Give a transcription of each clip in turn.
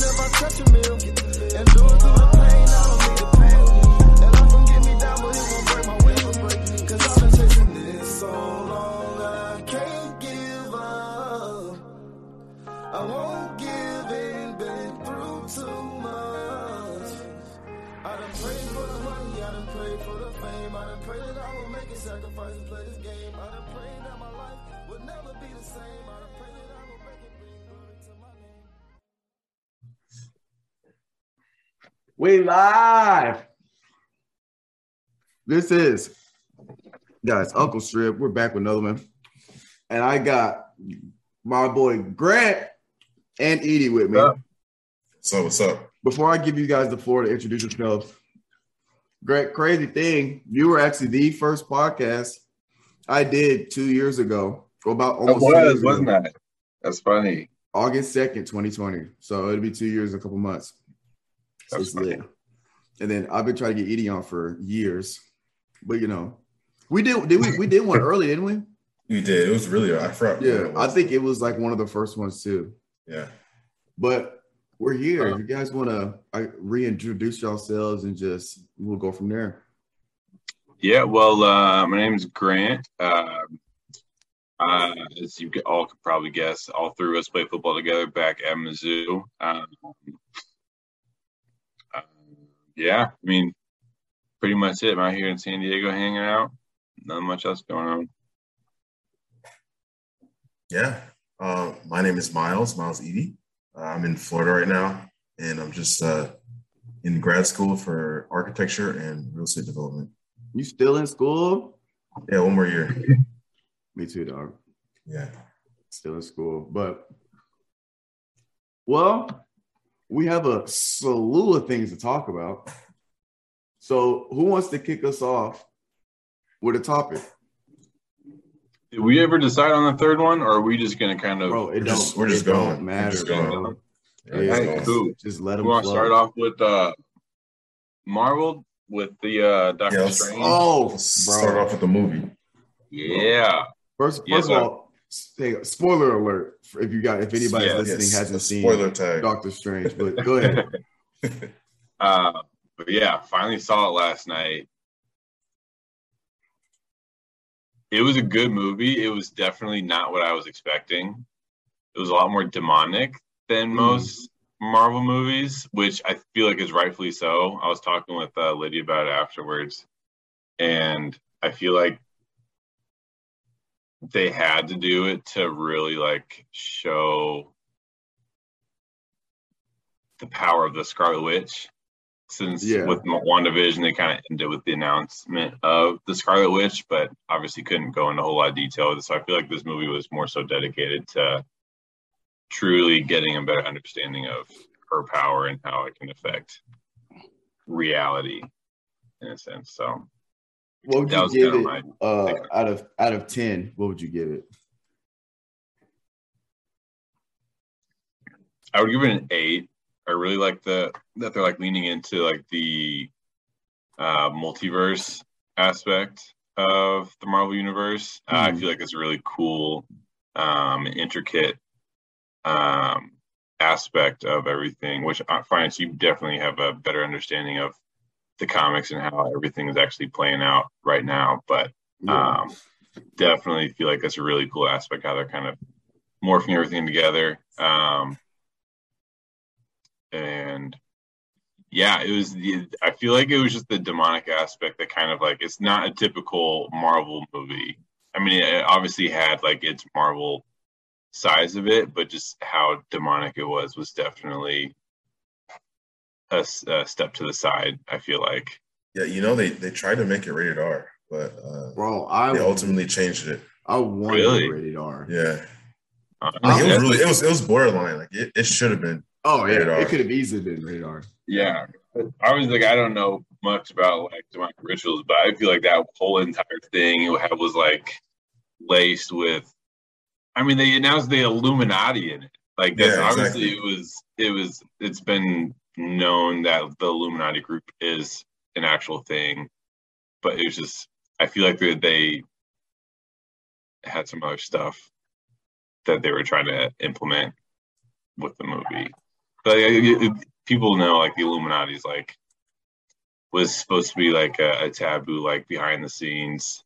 I touch a meal. And do We live. This is guys, Uncle Strip. We're back with another one. And I got my boy Grant and Edie with me. So what's up? Before I give you guys the floor to introduce yourselves, Grant, crazy thing, you were actually the first podcast I did two years ago. About almost two years was, ago. wasn't that? That's funny. August 2nd, 2020. So it'll be two years a couple months. That's lit. And then I've been trying to get Edie on for years. But you know, we did did we we did one early, didn't we? We did. It was really I forgot. Yeah, I think it was like one of the first ones too. Yeah. But we're here. If you guys want to reintroduce yourselves and just we'll go from there. Yeah, well, uh, my name is Grant. Uh, uh, as you all could probably guess, all three of us played football together back at Mizzou. Um, uh, yeah, I mean, pretty much it. I'm out here in San Diego hanging out. Not much else going on. Yeah. Uh, my name is Miles, Miles Edie. Uh, I'm in Florida right now, and I'm just uh, in grad school for architecture and real estate development. You still in school? Yeah, one more year. Me too, dog. Yeah. Still in school. But well, we have a slew of things to talk about. So who wants to kick us off with a topic? Did we ever decide on the third one, or are we just going to kind of? Bro, it We're don't, just- we're just it don't going. We're matter, just going. Yeah, Yeah, Hey, cool. Just let We want to start off with uh, Marvel with the uh, Doctor Yeah, let's- Strange. Oh, bro. start off with the movie. yeah. First, Yes, first of all, say, spoiler alert for if you got if anybody's Yeah, listening Yes, hasn't seen spoiler tag. Doctor Strange. But go ahead. Uh, but yeah, finally saw it last night. It was a good movie. It was definitely not what I was expecting. It was a lot more demonic than Mm. most Marvel movies, which I feel like is rightfully so. I was talking with uh, Lydia about it afterwards, and I feel like they had to do it to really like show the power of the Scarlet Witch. Since Yeah. with WandaVision, they kind of ended with the announcement of the Scarlet Witch, but obviously couldn't go into a whole lot of detail with it. So I feel like this movie was more so dedicated to truly getting a better understanding of her power and how it can affect reality in a sense. So What would you give it uh, out of out of ten? What would you give it? I would give it an eight. I really like the that they're like leaning into like the uh, multiverse aspect of the Marvel universe. Uh, I Mhm. feel like it's a really cool, um, intricate um, aspect of everything. Which I find you definitely have a better understanding of the comics and how everything is actually playing out right now. But Yeah. um, definitely feel like that's a really cool aspect how they're kind of morphing everything together. Um, and yeah, it was. The, I feel like it was just the demonic aspect that kind of like it's not a typical Marvel movie. I mean, it obviously had like its Marvel size of it, but just how demonic it was was definitely a, s- a step to the side. I feel like. Yeah, you know they they tried to make it rated R, but uh, bro, I they ultimately changed it. I wanted Really? it rated R. Yeah, Uh, like, it was really it was it was borderline. Like it, it should have been. Oh yeah, Rated R. it could have easily been rated R. Yeah. I was like, I don't know much about like demonic rituals, but I feel like that whole entire thing it was like laced with. I mean, they announced the Illuminati in it. Like that's Yeah, obviously it was. It was. It's been known that the Illuminati group is an actual thing, but it was just. I feel like they, they had some other stuff that they were trying to implement with the movie. But people know like the Illuminati's like was supposed to be like a, a taboo, like behind the scenes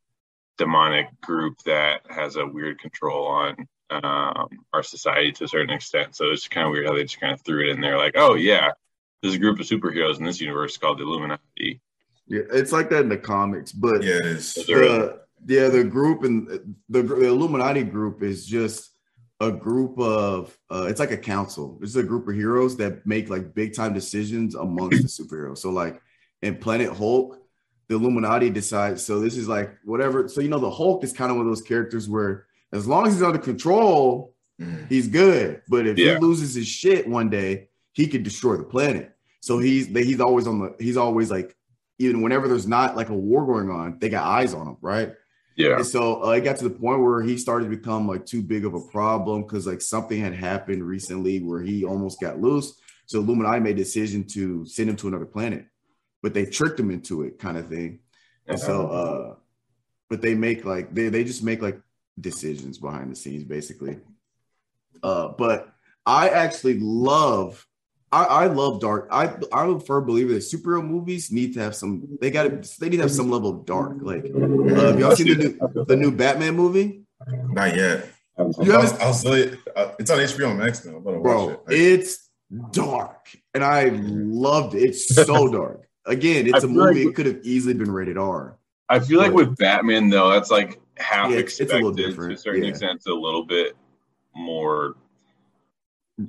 demonic group that has a weird control on um, our society to a certain extent. So it's kind of weird how they just kind of threw it in there, like, oh yeah, there's a group of superheroes in this universe called the Illuminati. Yeah, it's like that in the comics, but Yeah, it is. Is there- the yeah the group and the, the Illuminati group is just a group of uh, it's like a council. It's a group of heroes that make like big time decisions amongst the superheroes. So like in Planet Hulk, the Illuminati decides. So this is like whatever. So you know the Hulk is kind of one of those characters where as long as he's under control, Mhm. he's good. But if Yeah. he loses his shit one day, he could destroy the planet. So he's he's always on the he's always like even whenever there's not like a war going on, they got eyes on him, right? Yeah. And so uh, it got to the point where he started to become like too big of a problem because like something had happened recently where he almost got loose. So Illuminati made a decision to send him to another planet, but they tricked him into it, kind of thing. And so, uh, but they make like they they just make like decisions behind the scenes, basically. Uh, but I actually love. I, I love dark. I I'm a firm believer that superhero movies need to have some. They got to. They need to have some level of dark. Like, uh, have y'all seen the new the new Batman movie, Not yet. You I was, haven't- I was really, uh, it's on HBO Max now. I'm watch bro? it. It's dark, and I loved it. It's so dark. Again, it's I a feel like- movie. It could have easily been rated R. I feel like with Batman though, that's like half Yeah, it's- it's a expected little to a certain yeah. extent. It's a little bit more.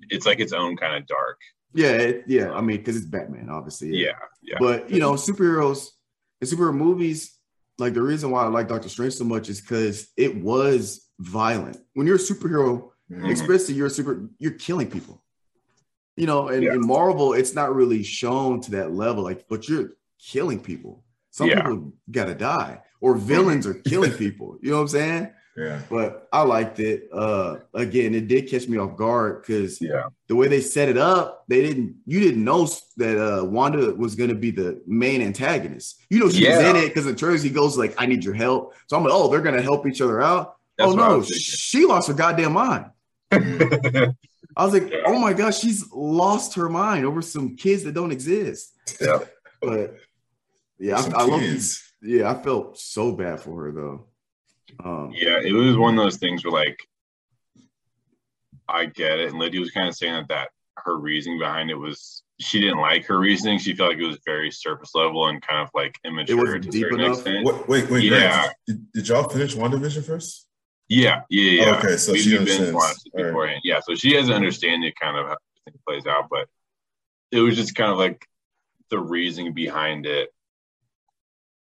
It's like its own kind of dark. Yeah, it, yeah. I mean, because it's Batman, obviously. Yeah, yeah. But you know, superheroes and superhero movies, like the reason why I like Doctor Strange so much is because it was violent. When you're a superhero, Mhm. especially you're a super, you're killing people. You know, and Yeah. in Marvel, it's not really shown to that level, like, but you're killing people. Some Yeah. people gotta die, or villains are killing people. You know what I'm saying? Yeah. But I liked it. Uh again, it did catch me off guard because Yeah, the way they set it up, they didn't. You didn't know that uh, Wanda was going to be the main antagonist. You know, she was in it because in trailers he goes like, "I need your help." So I'm like, "Oh, they're going to help each other out." That's oh no, she lost her goddamn mind. I was like, Yeah. "Oh my gosh, she's lost her mind over some kids that don't exist." Yeah. But yeah, I, I love. Yeah, I felt so bad for her though. Um, yeah. It was one of those things where like, I get it, and Lydia was kind of saying that that her reasoning behind it was she didn't like her reasoning. She felt like it was very surface level and kind of like immature wasn't to deep certain enough? extent. Wait, wait, wait. Yeah. Grant, did, did y'all finish WandaVision first? Yeah, yeah, yeah. Okay, so We- she we've understands. been watching it All right. beforehand. Yeah, so she has an understanding kind of how everything plays out, but it was just kind of like the reasoning behind it,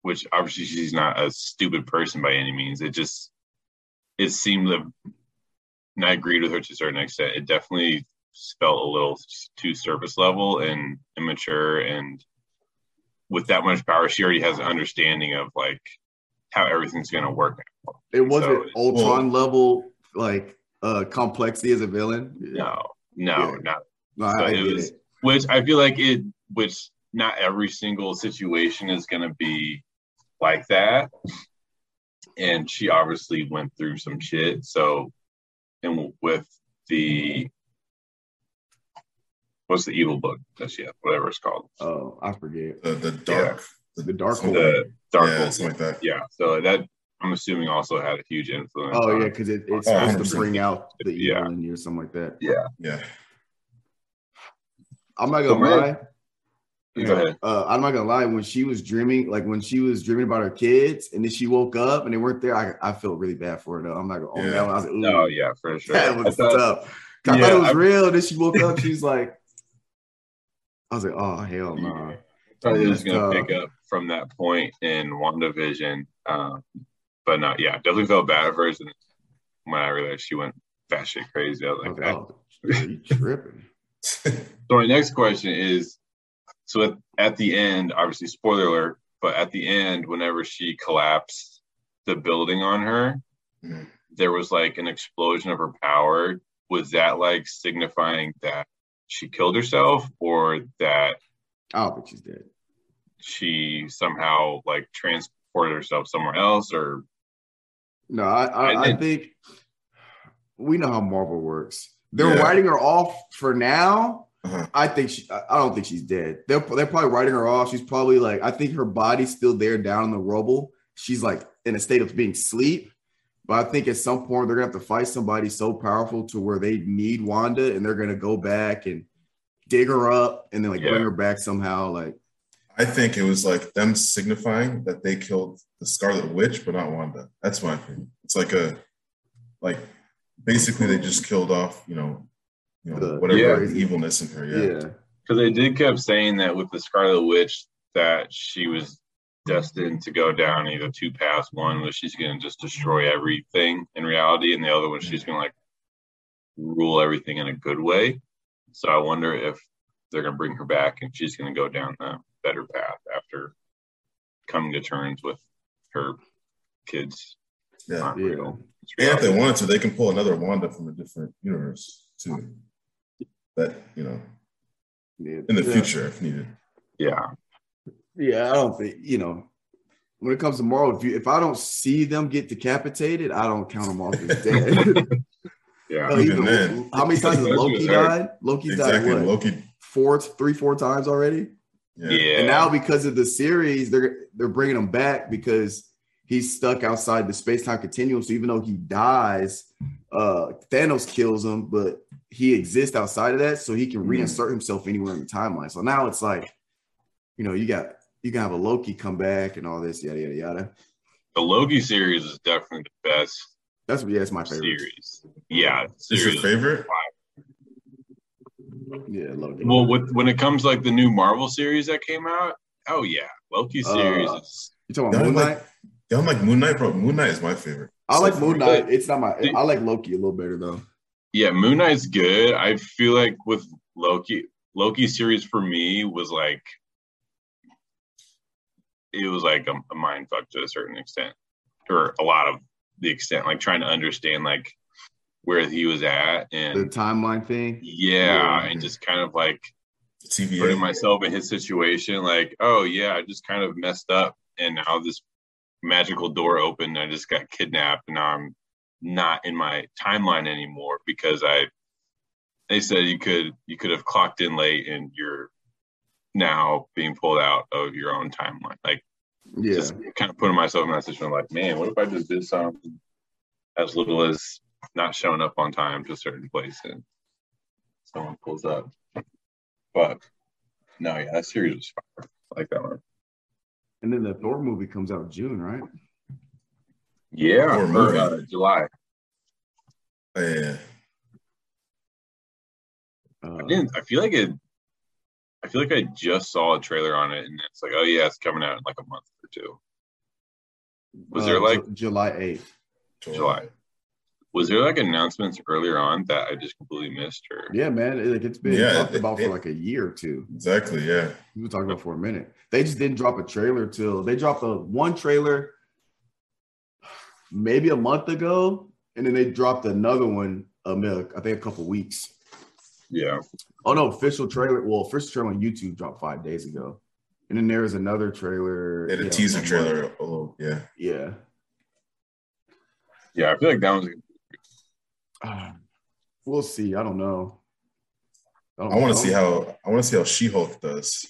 which obviously she's not a stupid person by any means. It just it seemed that, and I agreed with her to a certain extent. It definitely felt a little too surface level and immature, and with that much power, she already has an understanding of like how everything's going to work. it wasn't So it's- Ultron level like uh complexity as a villain. No, no, Yeah. not no, So I, I it was- it. which I feel like it, which not every single situation is going to be like that. And she obviously went through some shit. So, and with the, what's the evil book that she had, whatever it's called, Oh, I forget. The the dark. The Dark something- Hole. the Dark yeah, something like that. Yeah. So that I'm assuming also had a huge influence. Oh on yeah, because it, it's Oh, supposed to bring out the evil Yeah. in you or something like that. Yeah. Yeah. I'm not gonna my- lie. Uh, I'm not gonna lie. When she was dreaming, like when she was dreaming about her kids, and then she woke up and they weren't there, I, I felt really bad for her. Though I'm not gonna. Yeah. I was like, Ooh, No, yeah, for sure. that I was thought- tough. I Yeah, thought it was I- real. Then she woke up. She's like, I was like, oh hell no. thought it was to tough. pick up from that point in WandaVision. Um, but not. yeah, definitely felt bad for her. And when I realized she went fast shit crazy, I was like, like, oh, you tripping? So my next question is so at, at the end, obviously spoiler alert, but at the end, whenever she collapsed the building on her, Mhm. there was like an explosion of her power. Was that like signifying that she killed herself or that oh don't she's dead. she somehow like transported herself somewhere else or No, I I, I I think we know how Marvel works. They're Yeah. writing her off for now, Uh-huh. I think she. I don't think she's dead. They're they're probably writing her off. She's probably like. I think her body's still there down in the rubble. She's like in a state of being sleep. But I think at some point they're gonna have to fight somebody so powerful to where they need Wanda, and they're gonna go back and dig her up, and then like Yeah. bring her back somehow. Like I think it was like them signifying that they killed the Scarlet Witch, but not Wanda. That's my opinion. It's like a like basically they just killed off, you know, you know, The- whatever Yeah. evilness in her. yeah, Yeah. Because they did kept saying that with the Scarlet Witch that she was destined to go down either two paths. One was she's going to just destroy everything in reality, and the other one she's going to like rule everything in a good way. So I wonder if they're going to bring her back and she's going to go down the better path after coming to terms with her kids. Yeah. Yeah. real. It's And if they wanted to, they can pull another Wanda from a different universe too. That, you know, yeah. in the Yeah. future if needed. yeah, Yeah, I don't think you know. When it comes to Marvel, if you if I don't see them get decapitated, I don't count them off as dead. yeah. Hell, Even even- then. how many times has Loki with her. died? Loki's Exactly. died what? Loki. Four, three, four times already. Yeah. Yeah. And now because of the series, they're they're bringing him back because he's stuck outside the space time continuum. So even though he dies, uh, Thanos kills him, but he exists outside of that, so he can Mhm. reinsert himself anywhere in the timeline. So now it's like, you know, you got you can have a Loki come back and all this yada yada yada. the Loki series is definitely the best That's yeah, it's my favorite. series. Yeah, Is your favorite? Yeah, Loki. Well, with, when it comes like the new Marvel series that came out, oh yeah, Loki series Uh, is you talking about Yeah, I Moon like- Knight? Y'all like Moon Knight, bro? Moon Knight is my favorite. I like So Moon. Knight. It's not my. I like Loki a little better though. Yeah, Moon Knight's good. I feel like with Loki, Loki series for me was like it was like a, a mind fuck to a certain extent, or a lot of the extent, like trying to understand like where he was at and The timeline thing. yeah, Yeah. and just kind of like TVA. putting myself in his situation like oh yeah i just kind of messed up and now this magical door opened and i just got kidnapped and now i'm not in my timeline anymore because i they said you could you could have clocked in late and you're now being pulled out of your own timeline. Like Yeah, just kind of putting myself in that situation like man what if i just did something as little as not showing up on time to a certain place and someone pulls up? But no yeah that series was fire. I like that one. And then the Thor movie comes out June, right? Yeah Or or, movie. uh, july yeah. Uh, i didn't i feel like it i feel like i just saw a trailer on it and it's like oh yeah it's coming out in like a month or two was uh, there like Ju- July eighth? July. was there like announcements earlier on that i just completely missed or Yeah, man. It, like it's been Yeah, talked it- about it- for like a year or two. Exactly. Yeah. We've been talking about for a minute. They just didn't drop a trailer till they dropped a one trailer maybe a month ago, and then they dropped another one a milk, I think a couple weeks. yeah Oh no, official trailer. Well, official trailer on YouTube dropped five days ago. And then there was another trailer. And a yeah, teaser trailer. month. A yeah. Yeah. yeah i feel like that was Ah, we'll see. I don't know. don't- I want to see how I want to see how She Hulk does,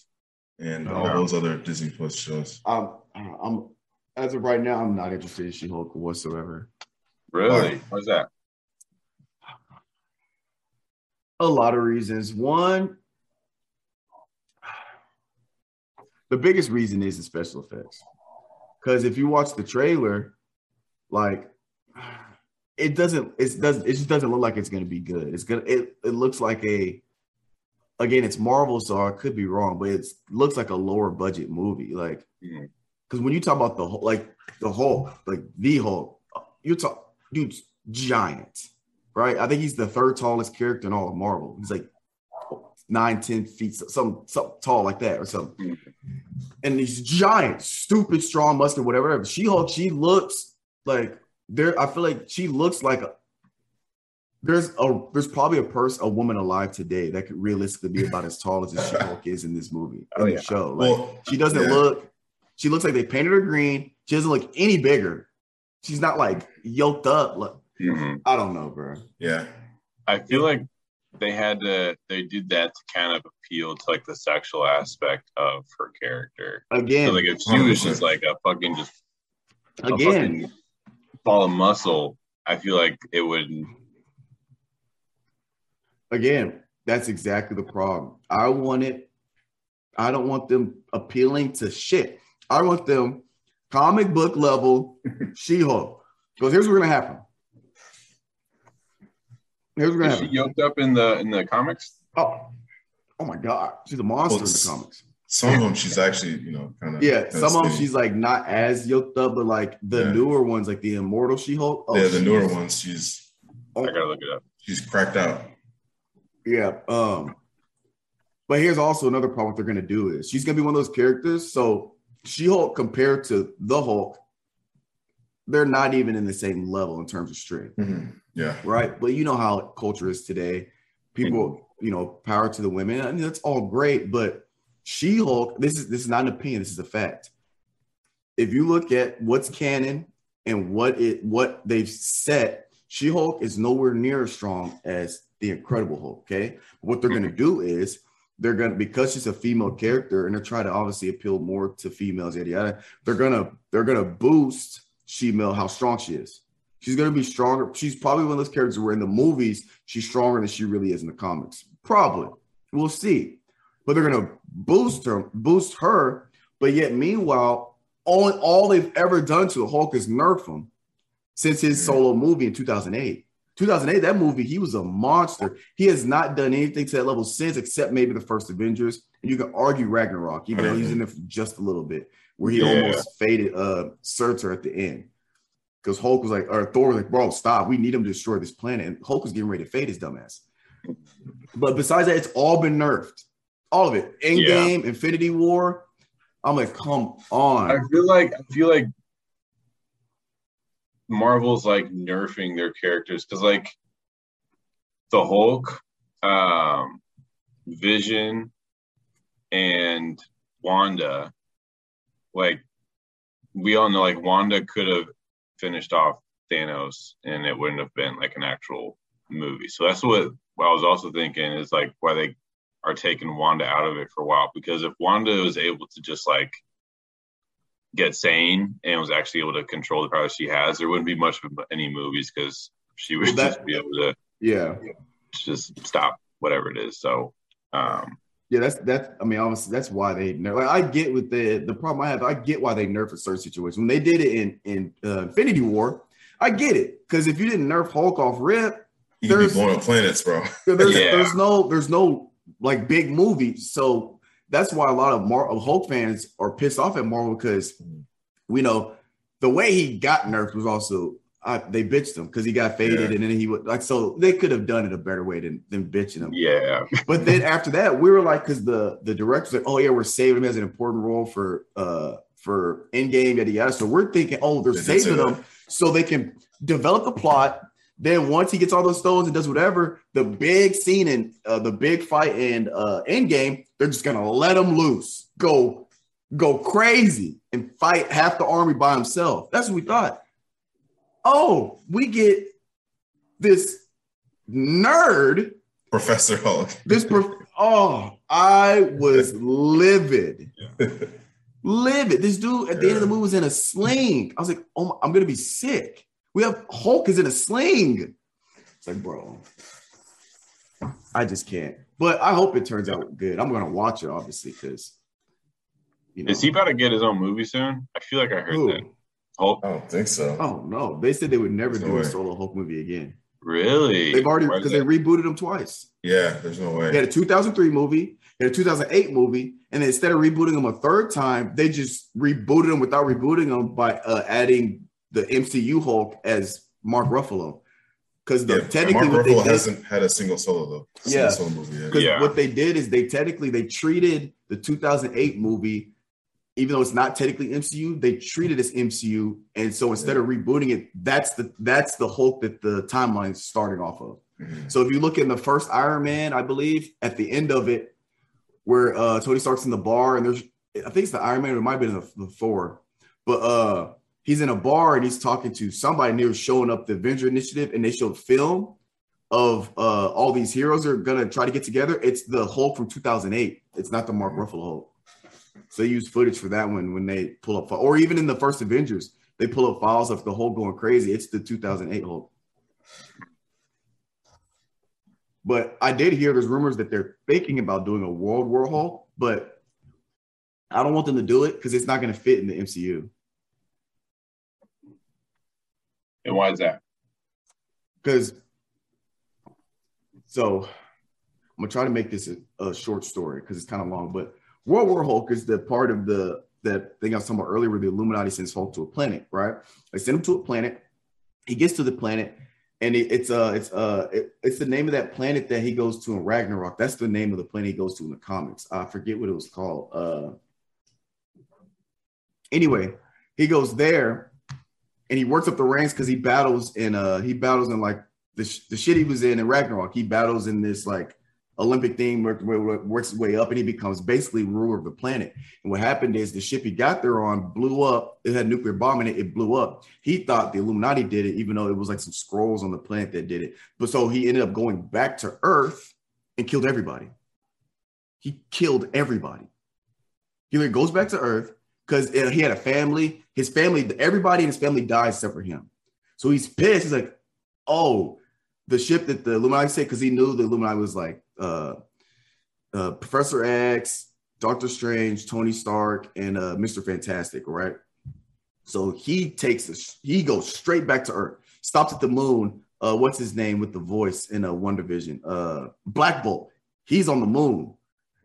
and all Yeah. those other Disney Plus shows. I'm, I'm as of right now, I'm not interested in She-Hulk whatsoever. really Alright. what's that A lot of reasons. One, the biggest reason is the special effects. Because if you watch the trailer, like it doesn't, it does, it just doesn't look like it's gonna be good. It's gonna, it, it looks like a, again, it's Marvel, so I could be wrong, but it looks like a lower budget movie. Like, Mhm. Because when you talk about the whole, like the whole, like the whole, you talk, dude's giant, right? I think he's the third tallest character in all of Marvel. He's like nine, ten feet, some, some tall like that or something. And he's giant, stupid, strong, muscular, whatever. She Hulk, she looks like there. I feel like she looks like a. There's a there's probably a person, a woman alive today that could realistically be about as tall as the She Hulk is in this movie, in Oh, the show. Like, Well, she doesn't yeah. look. She looks like they painted her green. She doesn't look any bigger. She's not like yoked up. Like, Mhm. I don't know, bro. yeah, I feel like they had to they did that to kind of appeal to like the sexual aspect of her character. Again, So like if she was just like a fucking just again, fucking ball of muscle, I feel like it would again, that's exactly the problem. I want it. I don't want them appealing to shit. I want them comic book level She-Hulk. Because here's what's gonna happen. Here's what's gonna is she happen. yoked up in the in the comics. Oh, oh my god, she's a monster Well, in the comics. Some of them she's actually, you know, kind of. Yeah, some of them she's like not as yoked up, but like the Yeah. newer ones, like the Immortal She-Hulk. Oh, yeah, the she's- newer ones, she's I gotta look it up. she's cracked out. Yeah. Um, but here's also another problem what they're gonna do is she's gonna be one of those characters. So She-Hulk compared to the Hulk, they're not even in the same level in terms of strength, Mhm. Yeah, right? But you know how culture is today. People, you know, power to the women. I mean, that's all great, but She-Hulk, this is this is not an opinion, this is a fact. If you look at what's canon and what it what they've set, She-Hulk is nowhere near as strong as the Incredible Hulk. Okay, what they're gonna do is they're gonna because she's a female character and they're trying to obviously appeal more to females, yada yada. They're gonna they're gonna boost She-Mel how strong she is. She's gonna be stronger. She's probably one of those characters where in the movies she's stronger than she really is in the comics. Probably, we'll see. But they're gonna boost her, boost her. But yet, meanwhile, all all they've ever done to the Hulk is nerf him since his solo movie in 2008. 2008, that movie, he was a monster. He has not done anything to that level since, except maybe the first Avengers. And you can argue Ragnarok, even though he's in it for just a little bit, where he Yeah. almost faded uh Surtur at the end. Because Hulk was like, or Thor was like, bro, stop. We need him to destroy this planet. And Hulk was getting ready to fade his dumbass. But besides that, it's all been nerfed. All of it. Endgame, Infinity War. I'm like, come on. I feel like I feel like Marvel's like nerfing their characters because like the Hulk, um, Vision, and Wanda, like we all know, like Wanda could have finished off Thanos, and it wouldn't have been like an actual movie. So that's what, what I was also thinking is like why they are taking Wanda out of it for a while because if Wanda was able to just like get sane and was actually able to control the power she has, there wouldn't be much of any movies because she would Well, that- just be able to yeah. just stop whatever it is. So, um, Yeah, that's that's. I mean, obviously, that's why they nerf. Like, I get with the the problem I have. I get why they nerf a certain situation. When they did it in in uh, Infinity War, I get it because if you didn't nerf Hulk off rip, You could be There's- blowing planets, bro. there's Yeah. there's no there's no like big movie. So that's why a lot of Mar- Hulk fans are pissed off at Marvel because we know the way he got nerfed was also uh, they bitched him because he got faded Yeah. and then he would like so they could have done it a better way than than bitching him. yeah, But then after that, we were like, because the the director's like, oh yeah, we're saving him as an important role for uh for Endgame, yada yada. So we're thinking, oh, they're They did say saving him so they can develop the plot. Then once he gets all those stones and does whatever, the big scene and uh, the big fight and uh Endgame, they're just gonna let him loose, go go crazy, and fight half the army by himself. That's what we thought. Oh, we get this nerd Professor Hulk. this prof- oh, I was livid. Livid. This dude at the end of the movie was in a sling. I was like, oh, my- I'm gonna be sick. We have Hulk is in a sling. It's like, bro, I just can't. But I hope it turns out good. I'm gonna watch it, obviously, because you know. is he about to get his own movie soon? I feel like I heard Who? that. Hulk, I don't think so. Oh no, they said they would never no do a solo Hulk movie again. really? They've already because they rebooted him twice. Yeah, there's no way. They had a 2003 movie, they had a 2008 movie, and instead of rebooting them a third time, they just rebooted them without rebooting them by uh, adding the MCU Hulk as Mark Ruffalo. Because Yeah, technically Mark Ruffalo did, hasn't had a single solo though. Single Yeah. solo movie. Yeah. because Yeah. what they did is they technically they treated the 2008 movie, even though it's not technically MCU, they treated it as MCU, and so instead of rebooting it, that's the that's the Hulk that the timeline is starting off of. Mhm. So if you look in the first Iron Man, I believe at the end of it, where uh Tony Stark's in the bar and there's I think it's the Iron Man, or it might have been the, the Thor, but uh he's in a bar and he's talking to somebody and they were showing up the Avenger Initiative and they showed film of uh, all these heroes are gonna try to get together, it's the Hulk from 2008. It's not the Mark Ruffalo Hulk. So they use footage for that one when they pull up, or even in the first Avengers, they pull up files of the Hulk going crazy. It's the 2008 Hulk. But I did hear there's rumors that they're thinking about doing a World War Hulk, but I don't want them to do it because it's not going to fit in the MCU. And why is that? Because so I'm gonna try to make this a, a short story because it's kind of long. But World War Hulk is the part of the that thing I was talking about earlier, where the Illuminati sends Hulk to a planet, right? They send him to a planet. He gets to the planet, and it, it's uh it's uh it, it's the name of that planet that he goes to in Ragnarok. That's the name of the planet he goes to in the comics. I forget what it was called. Uh, anyway, he goes there, and he works up the ranks because he battles in uh he battles in like the, sh- the shit he was in in Ragnarok. He battles in this like Olympic thing, work, work, works his way up, and he becomes basically ruler of the planet. And what happened is the ship he got there on blew up. It had nuclear bomb in it. It blew up. He thought the Illuminati did it, even though it was like some scrolls on the planet that did it. But so he ended up going back to Earth and killed everybody. He killed everybody. He goes back to Earth because he had a family. His family, everybody in his family died except for him. So he's pissed. He's like, "Oh, the ship that the Illuminati said because he knew the Illuminati was like uh, uh, Professor X, Doctor Strange, Tony Stark, and uh, Mister Fantastic, right? So he takes this, he goes straight back to Earth, stops at the moon. Uh, what's his name with the voice in a uh, One Division? Uh, Black Bolt. He's on the moon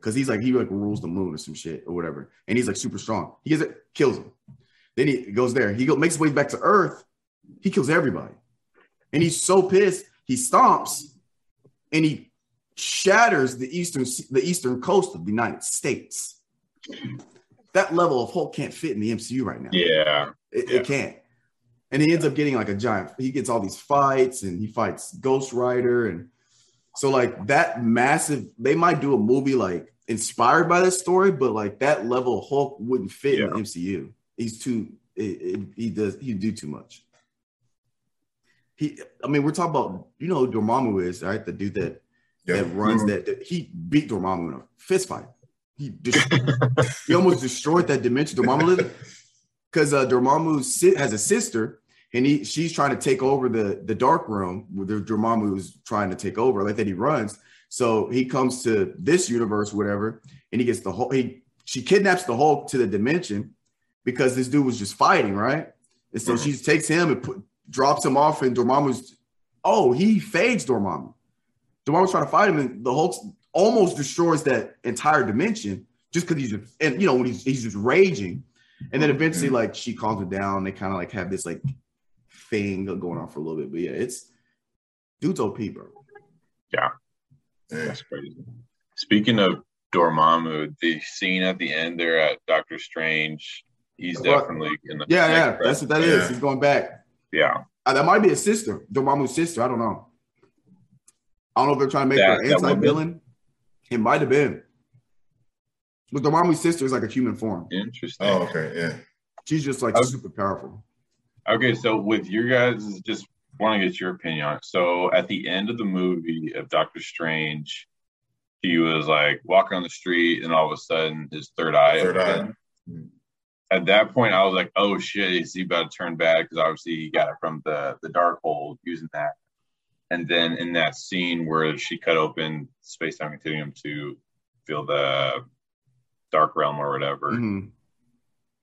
because he's like he like rules the moon or some shit or whatever, and he's like super strong. He gets it, kills him. Then he goes there. He go makes his way back to Earth. He kills everybody, and he's so pissed he stomps and he shatters the eastern the eastern coast of the United States. That level of Hulk can't fit in the MCU right now. Yeah, it, yeah. it can't. And he ends up getting like a giant. He gets all these fights, and he fights Ghost Rider, and so like that massive. They might do a movie like inspired by this story, but like that level Hulk wouldn't fit Yeah. in the MCU. He's too. It, it, he does. He do too much. He. I mean, we're talking about you know who Dormammu is, right? The dude that Yeah. that runs that, that he beat Dormammu in a fist fight. He he almost destroyed that dimension. Dormammu because uh, Dormammu has a sister, and he she's trying to take over the the dark room where the Dormammu is trying to take over, like that he runs. So he comes to this universe, whatever, and he gets the whole. He she kidnaps the Hulk to the dimension because this dude was just fighting, right? And so Mhm. she takes him and put, drops him off, and Dormammu's oh he fades Dormammu. Dormammu's trying to fight him, and the Hulk almost destroys that entire dimension just because he's just, and you know when he's he's just raging, and then eventually like she calms him down. They kind of like have this like thing going on for a little bit, but yeah, it's dude's OP, bro. Yeah. That's crazy. Speaking of Dormammu, the scene at the end there at Doctor Strange, he's Well, definitely in the Yeah, yeah, breath. that's what that is. Yeah. He's going back. yeah. Uh, that might be his sister, Dormammu's sister. I don't know. I don't know if they're trying to make That- her anti-villain. It might have been. But Dormammu's sister is like a human form. Interesting. Oh, okay. Yeah. She's just like Okay. super powerful. Okay, so with your guys, just want to get your opinion on it. So at the end of the movie of Doctor Strange, he was like walking on the street, and all of a sudden his third eye. Third eye. opened. Mhm. At that point, I was like, "Oh shit, is he about to turn bad?" Because obviously he got it from the the Darkhold using that. And then in that scene where she cut open space time continuum to feel the dark realm or whatever, Mhm.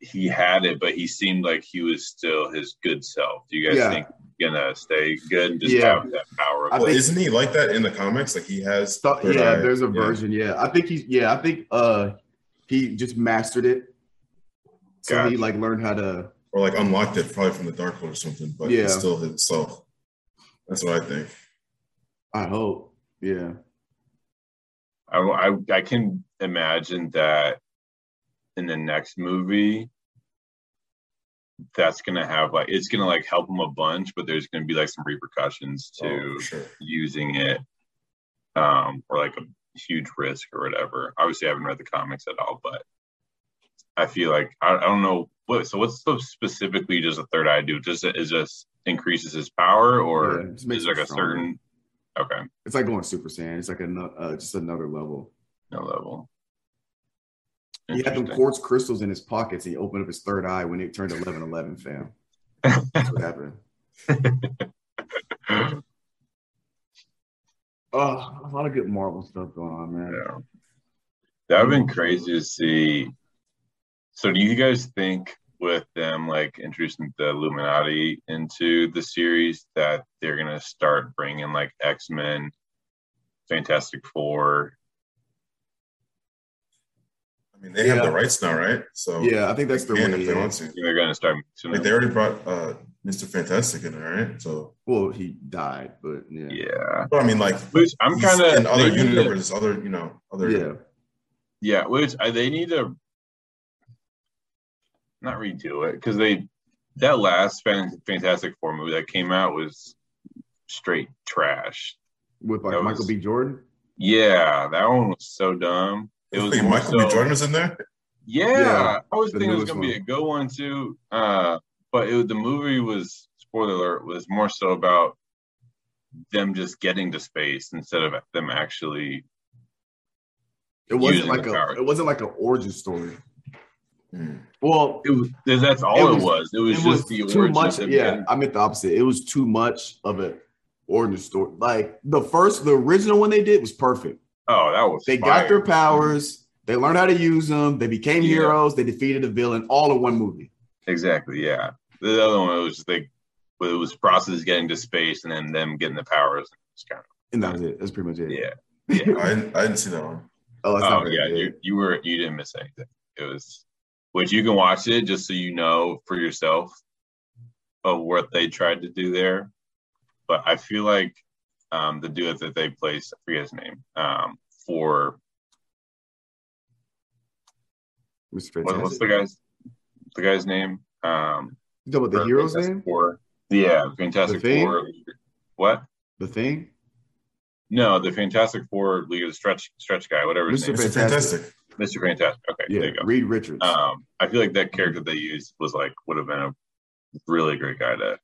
He had it, but he seemed like he was still his good self. Do you guys Yeah. think he's gonna stay good and just Yeah. have that power? I Well, think- isn't he like that in the comics? Like he has. So, third yeah, eye. there's a Yeah. version. Yeah. I think he's yeah, I think uh he just mastered it. So he like learned how to Or like unlocked it probably from the Darkhold or something, but Yeah. it's still himself. That's what I think. I hope. Yeah. I, I I can imagine that in the next movie, that's gonna have like it's gonna like help him a bunch, but there's gonna be like some repercussions to Oh, sure. using it, um, or like a huge risk or whatever. Obviously, I haven't read the comics at all, but I feel like I, I don't know what. So, what's the specifically does a third eye do? Just it just increases his power, or Yeah, it is like a certain? Okay, It's like going Super Saiyan. It's like a uh, just another level. no level. He had them quartz crystals in his pockets. He opened up his third eye when it turned 11 11, fam. That's what happened. Oh, a lot of good Marvel stuff going on, man. Yeah. That would have been crazy to see. So, do you guys think with them like introducing the Illuminati into the series that they're gonna start bringing like X Men, Fantastic Four? I mean, they have the rights now, right? So Yeah, I think that's the they can way. if they want to. They're gonna start. mixing Like they already brought uh Mr. Fantastic in there, right? So, Well, he died, but yeah. yeah. but I mean, like Which I'm kind of in other universes, other you know, other Yeah. Yeah, which I, they need to not redo it because they that last Fantastic Four movie that came out was straight trash. With like That Michael was- B. Jordan. Yeah, that one was so dumb. It was Wait, more Michael B. so- Jordan was in there. Yeah, Yeah, I was the thinking it was gonna be a good one too. Uh, but it, the movie was spoiler alert was more so about them just getting to space instead of them actually. It wasn't Using like the a. power. It wasn't like an origin story. Hmm. Well, It was that's all It it was- was. It was it just was the too much. of Yeah, getting- I meant the opposite. It was too much of an origin story. Like the first, the original one they did was perfect. Oh, that was They fire. got their powers. They learned how to use them. They became Yeah. heroes. They defeated a villain all in one movie. Exactly. Yeah. The other one was just like it was process getting to space and then them getting the powers. It's kind of And that was it. That's pretty much it. yeah. Yeah. I didn't, I didn't see that one. Oh, that's oh not yeah. You you were you didn't miss anything. It was which you can watch it just so you know for yourself of what they tried to do there. But I feel like um the dude that they placed, I forget his name, um, for Mr. what, what's the guy's the guy's name? Um You talking about the hero's Fantastic name? Four. Yeah, Fantastic The Four. What? The thing? No, the Fantastic Four League of the Stretch Stretch guy, whatever his Mr. name is. Mr. Fantastic. Fantastic. Mr. Fantastic. Okay, Yeah, there you go. Reed Richards. Um, I feel like that character they used was like would have been a really great guy to.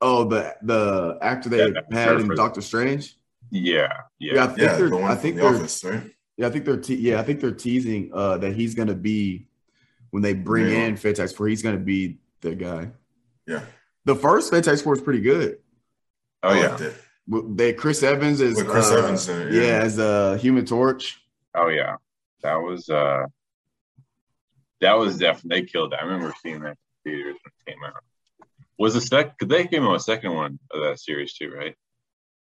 Oh, the the actor they Yeah, had in Doctor Strange. Yeah, yeah, Yeah, I think Yeah, they're. the I think the they're. office, right? Yeah, I think they're. Te- yeah, I think they're teasing uh, that he's gonna be when they bring Yeah. in Fantastic Four. He's gonna be the guy. Yeah. The first Fantastic Four is pretty good. Oh I yeah, liked They Chris Evans is With Chris uh, Evans in it, yeah. yeah. as a Human Torch. oh yeah. That was uh, that was definitely they killed that. I remember seeing that in theaters when it came out. Was the sec? Cause they came out a second one of that series too, right?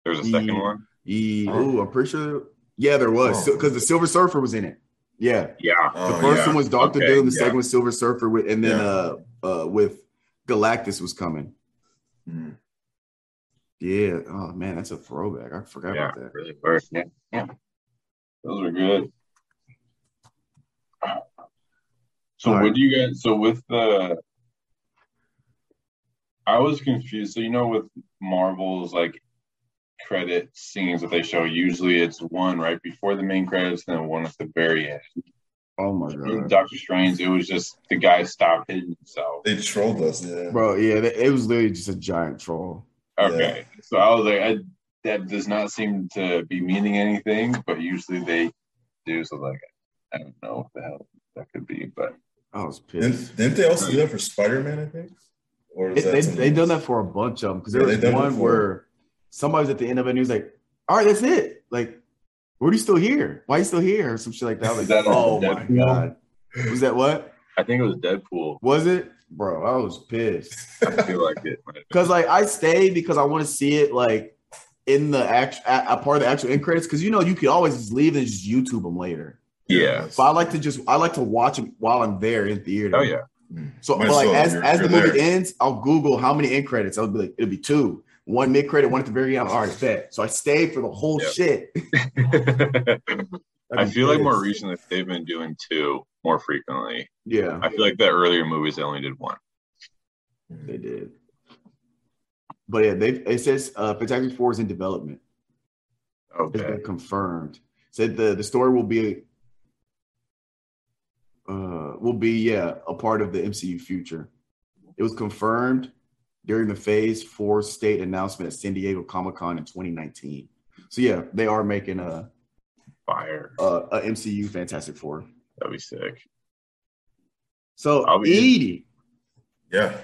There was a second Yeah. one. He, oh, I'm pretty sure. Yeah, there was Oh. because the Silver Surfer was in it. Yeah, Yeah, the Oh, first yeah. one was Doctor Okay, Doom. The yeah. second was Silver Surfer with, and then Yeah. uh, uh, with Galactus was coming. Hmm. Yeah. Oh man, that's a throwback. I forgot yeah, about that. really were. Yeah, yeah. Those are good. So All what right. do you guys? So with the, I was confused. So you know, with Marvel's like credit scenes that they show, usually it's one right before the main credits, and then one at the very end. Oh my In god, Doctor Strange, it was just the guy stopped hitting himself. They trolled us, yeah. bro. Yeah, it was literally just a giant troll. Okay, so I was like, I, that does not seem to be meaning anything, but usually they do. So like, I don't know what the hell that could be, but. I was pissed. Didn't, didn't they also do that for Spider Man? I think. Or They, they, done that for a bunch of them because Yeah, there was done it one where somebody's at the end of it and he was like, "All right, that's it. Like, what are you still here? Why are you still here?" Or some shit like that. I was like, that "Oh my Deadpool? god, was that what? I think it was Deadpool. Was it, bro? I was pissed I feel like it. might have been. because like I stayed because I want to see it like in the actual a, a part of the actual end credits because you know you could always just leave and just YouTube them later. Yeah. But I like to just I like to watch them while I'm there in theater. Oh yeah. Hmm. So but, like well, as you're- as the you're movie there. ends, I'll Google how many end credits. I'll be like, it'll be two. One mid credit, one at the very end. All right, bet. So I stayed for the whole Yeah. shit. I feel like more recently they've been doing two more frequently. Yeah, I feel like the earlier movies they only did one. they did. But yeah, they it says uh Fantastic Four is in development. It's Okay. been confirmed. Said the the story will be uh will be yeah a part of the MCU future. It was confirmed during the Phase Four state announcement at San Diego Comic Con in 2019. So yeah, they are making a Fire. a, a MCU Fantastic Four. That'd be sick. So I'll be- Edie, Yeah.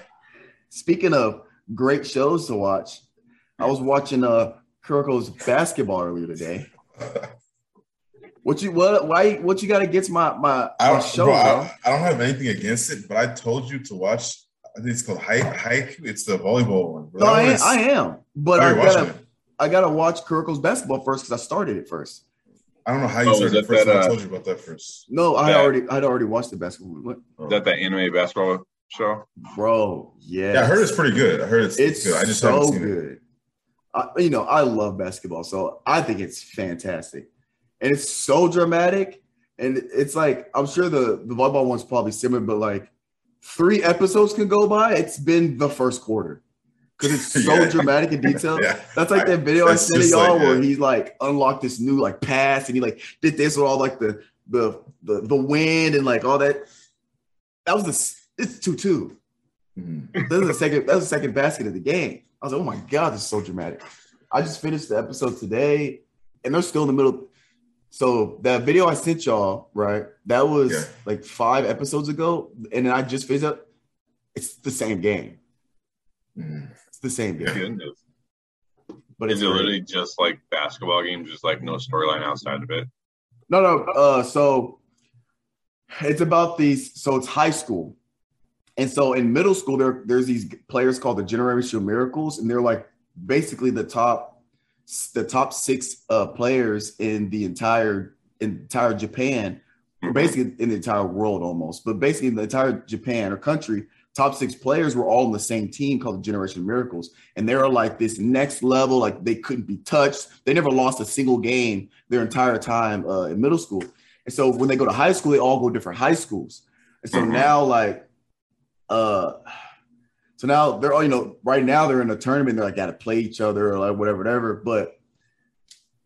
speaking of great shows to watch, I was watching uh Kuroko's basketball earlier today. What you what why what you got against my my, I my don't, show, bro, bro? I, I don't have anything against it, but I told you to watch. I think it's called Haikyu. Haikyu. It's the volleyball one. No, I one am, is- I am, but I gotta it. I gotta watch Kuroko's basketball first because I started it first. I don't know how you Oh, started is it it first. that, I uh, told you about that first. No, I Yeah. already I'd already watched the basketball. one. What, Oh. Is that the anime basketball show? bro? Yeah, Yeah, I heard it's pretty good. I heard it's, it's good. I just haven't so seen it. good. I, you know, I love basketball, so I think it's fantastic, and it's so dramatic. And it's like I'm sure the the volleyball one's probably similar, but like three episodes can go by. It's been the first quarter because it's so Yeah. dramatic and detailed. Yeah. That's like that video I sent y'all like, where yeah. he's like unlocked this new like pass and he like did this with all like the the the, the wind and like all that. That was the it's two two. Mhm. That was the second. That was the second basket of the game. I was like, oh my god, this is so dramatic. I just finished the episode today, and they're still in the middle. So that video I sent y'all, right? That was Yeah. like five episodes ago, and then I just finished up. It's the same game. Mhm. It's the same game, Goodness. but Is it great. literally just like basketball games, just like no storyline outside of it? No, no. Uh, so it's about these. So it's high school, and so in middle school, there there's these players called the Generational Miracles, and they're like basically the top, the top six uh, players in the entire entire Japan, or basically in the entire world almost, but basically in the entire Japan or country. Top six players were all on the same team called the Generation Miracles, and they were like this next level, like they couldn't be touched. They never lost a single game their entire time uh, in middle school. And so when they go to high school, they all go different high schools. And so Mhm. now, like, uh, so now they're all, you know, right now they're in a tournament, they're like, got to play each other or like whatever, whatever. But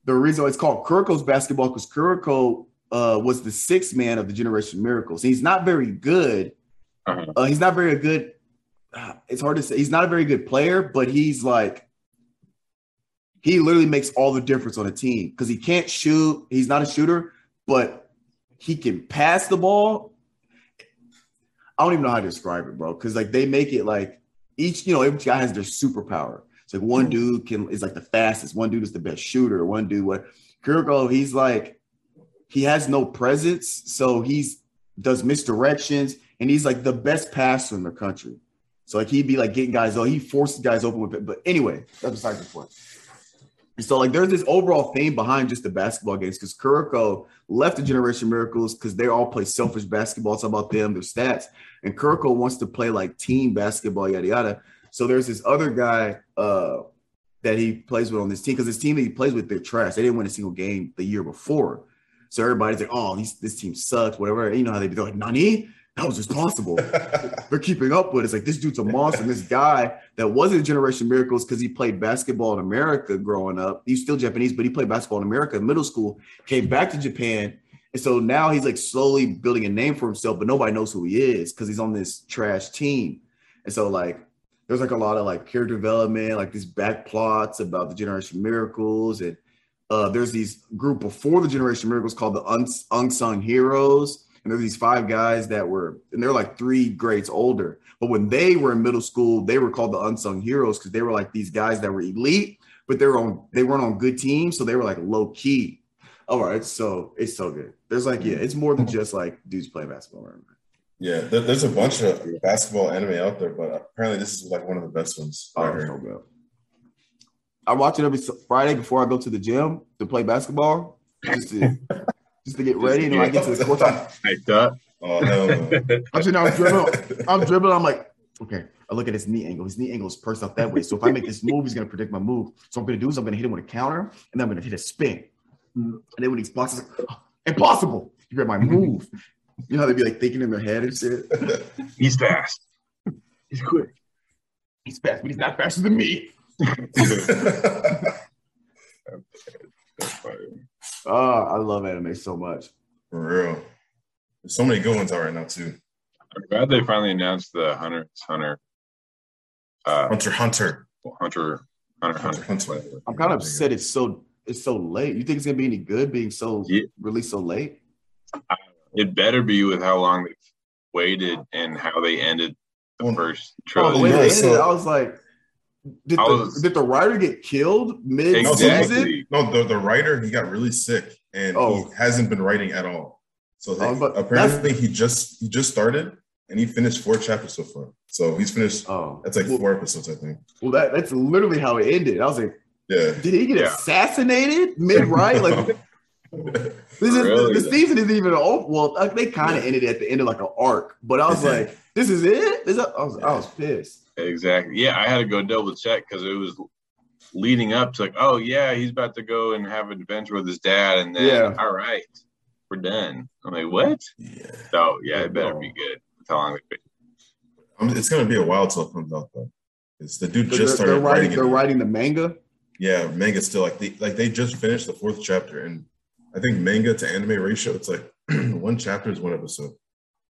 the reason why it's called Kuroko's basketball because Kuroko uh, was the sixth man of the Generation Miracles. He's not very good. Uh-huh. Uh, he's not very good. uh, It's hard to say. He's not a very good player, but he's like, he literally makes all the difference on a team because he can't shoot. He's not a shooter, but he can pass the ball. I don't even know how to describe it, bro. Because like they make it like each, you know, every guy has their superpower. It's like one hmm. dude can is like the fastest, one dude is the best shooter, one dude what Kuroko, he's like he has no presence, so he's does misdirections, and he's like the best passer in the country. So like he'd be like getting guys, oh, he forces guys open with it. But anyway, that's besides the point. And so like there's this overall theme behind just the basketball games because Kuroko left the Generation Miracles because they all play selfish basketball. It's about them, their stats. And Kuroko wants to play like team basketball, yada yada. So there's this other guy uh, that he plays with on this team because this team that he plays with, they're trash. They didn't win a single game the year before. So everybody's like, oh, these, this team sucks, whatever. And you know how they be they're like, Nani? That was responsible. They're keeping up with. it. It's like this dude's a monster. And this guy that wasn't a Generation Miracles because he played basketball in America growing up. He's still Japanese, but he played basketball in America in middle school, came back to Japan. And so now he's like slowly building a name for himself, but nobody knows who he is because he's on this trash team. And so like there's like a lot of like character development, like these back plots about the Generation Miracles. And uh, there's these group before the Generation Miracles called the uns- Unsung Heroes. And there's these five guys that were, and they're like three grades older. But when they were in middle school, they were called the Unsung Heroes because they were like these guys that were elite, but they were on, they weren't on good teams. So they were like low key. All right. So it's so good. There's like, yeah, it's more than just like dudes playing basketball. yeah, there, there's a bunch of basketball anime out there, but apparently this is like one of the best ones. I Oh, heard. so good. I watch it every Friday before I go to the gym to play basketball, just to just to get ready. And when I get to the court, I'm, Hyped up. Oh hell no. I'm sitting there, I'm dribbling. I'm dribbling. I'm like, okay. I look at his knee angle. His knee angle is pursed up that way. So if I make this move, he's gonna predict my move. So what I'm gonna do is I'm gonna hit him with a counter, and then I'm gonna hit a spin. And then when he blocks, like, "Oh, impossible. You read my move. You know how they be like thinking in their head and shit. He's fast. He's quick. He's fast, but he's not faster than me. That's. Oh, I love anime so much. For real. There's so many good ones out right now too. I'm glad they finally announced the Hunter Hunter. Uh, Hunter Hunter. Hunter, Hunter, Hunter, Hunter. Hunter. I'm kind of upset it's so it's so late. You think it's gonna be any good being so Yeah. released so late? It better be with how long they waited and how they ended the Well, first Oh, the trilogy. way Yeah, they ended, so- I was like, did I the, did the writer get killed mid exactly. No, the, the writer he got really sick and Oh. he hasn't been writing at all. So they, Oh, but apparently he just he just started and he finished four chapters so far. So he's finished. Oh, That's like well, four episodes, I think. well, that that's literally how it ended. I was like, Yeah. did he get Yeah. assassinated mid right? Like this is Really? the season isn't even over. Well, like, they kind of ended at the end of like an arc, but I was like, this is it. This, I was I was pissed. Exactly. Yeah, I had to go double check because it was leading up to like, oh yeah, he's about to go and have an adventure with his dad, and then Yeah. all right, we're done. I'm like, what? yeah. So yeah, it better be good. That's how long they've been. Um, it's gonna be a while till it comes out though. Because the dude They're, just they're started writing. writing. They're it. writing the manga. Yeah, manga still like they like they just finished the fourth chapter, and I think manga to anime ratio it's like one chapter is one episode.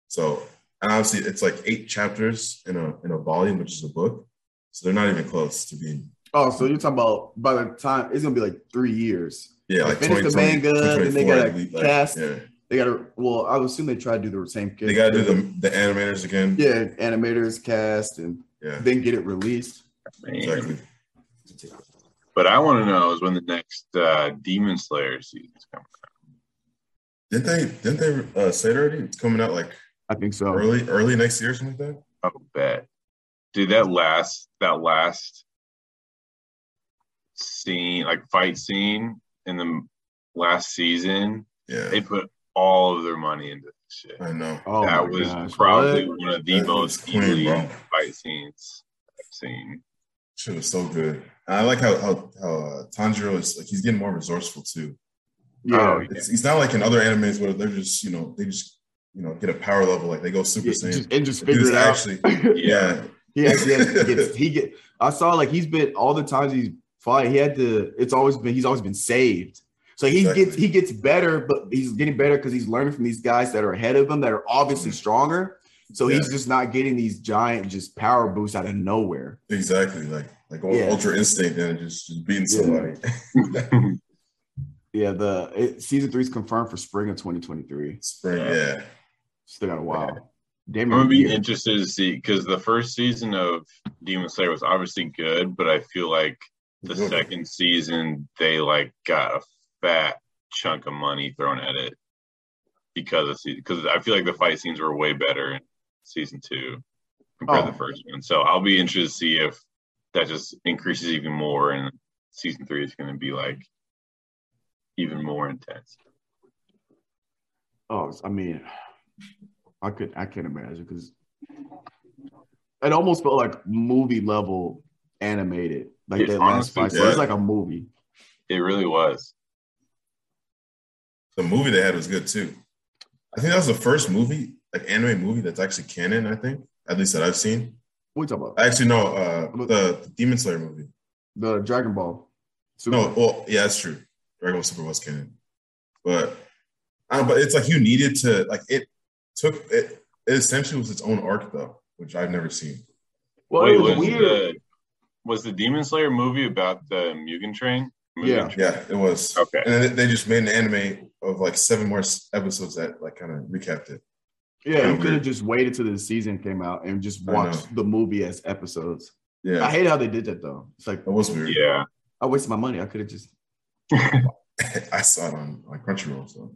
So and obviously it's like eight chapters in a in a volume, which is a book. So they're not even close to being Oh, so you're talking about by the time it's gonna be like three years. yeah They like finished the 2020, manga, then they gotta believe, like, cast- Yeah, They gotta. Well, I would assume they try to do the same. Thing. They got to do the the animators again. Yeah, animators cast and Yeah, then get it released. Man. exactly. But I want to know is when the next uh, Demon Slayer season's coming. Out. Didn't they didn't they uh, say it already? It's coming out like I think so. early early next year, or something like that. Oh, bet, dude. That last that last scene, like fight scene in the last season, Yeah, they put all of their money into this shit. I know. Oh that my was gosh, probably what? one of the That most was clean, fight scenes I've seen. Shit was so good. And I like how how how uh, Tanjiro is like he's getting more resourceful too. Yeah, Oh, yeah. It's, he's not like in other animes where they're just you know they just you know get a power level like they go Super Yeah, Saiyan. just, and just figure dude's it out. actually yeah he actually has to get, he get. I saw like he's been all the times he's fought. He had to. It's always been. He's always been saved. So he Exactly. gets he gets better, but he's getting better because he's learning from these guys that are ahead of him that are obviously Mhm. stronger. So he's just not getting these giant just power boosts out of nowhere. exactly like like Yeah. Ultra Instinct and just just beating somebody. Yeah, the it, season three is confirmed for spring of 2023. Spring Yeah. yeah Still got a while. Damn, I'm gonna be year. interested to see because the first season of Demon Slayer was obviously good, but I feel like the Good. second season they like got a fat chunk of money thrown at it because of because I feel like the fight scenes were way better in season two compared to Oh. the first one. So I'll be interested to see if that just increases even more and season three is going to be like even more intense. Oh, I mean, I could I can't imagine because it almost felt like movie level animated. Like It that last honestly fight. So it's did. like a movie. It really was. the movie they had was good too. I think that was the first movie like anime movie that's actually canon. I think at least that I've seen. What you talking about? Actually, no, uh, the, the Demon Slayer movie. The Dragon Ball. Super. No, well, yeah, that's true. Dragon Ball Super was canon, but uh, but it's like you needed to like it took it. It essentially was its own arc though, which I've never seen. well, Wait, it was was weird. the was the Demon Slayer movie about the Mugen Train? Mugen Yeah. Train? Yeah, it was. Okay. and then they just made an anime of like seven more episodes that like kind of recapped it. Yeah, kinda you could have just waited till the season came out and just watched the movie as episodes. Yeah, I hate how they did that though. It's like that was weird. Yeah. I wasted my money. I could have just. I saw it on like Crunchyroll. So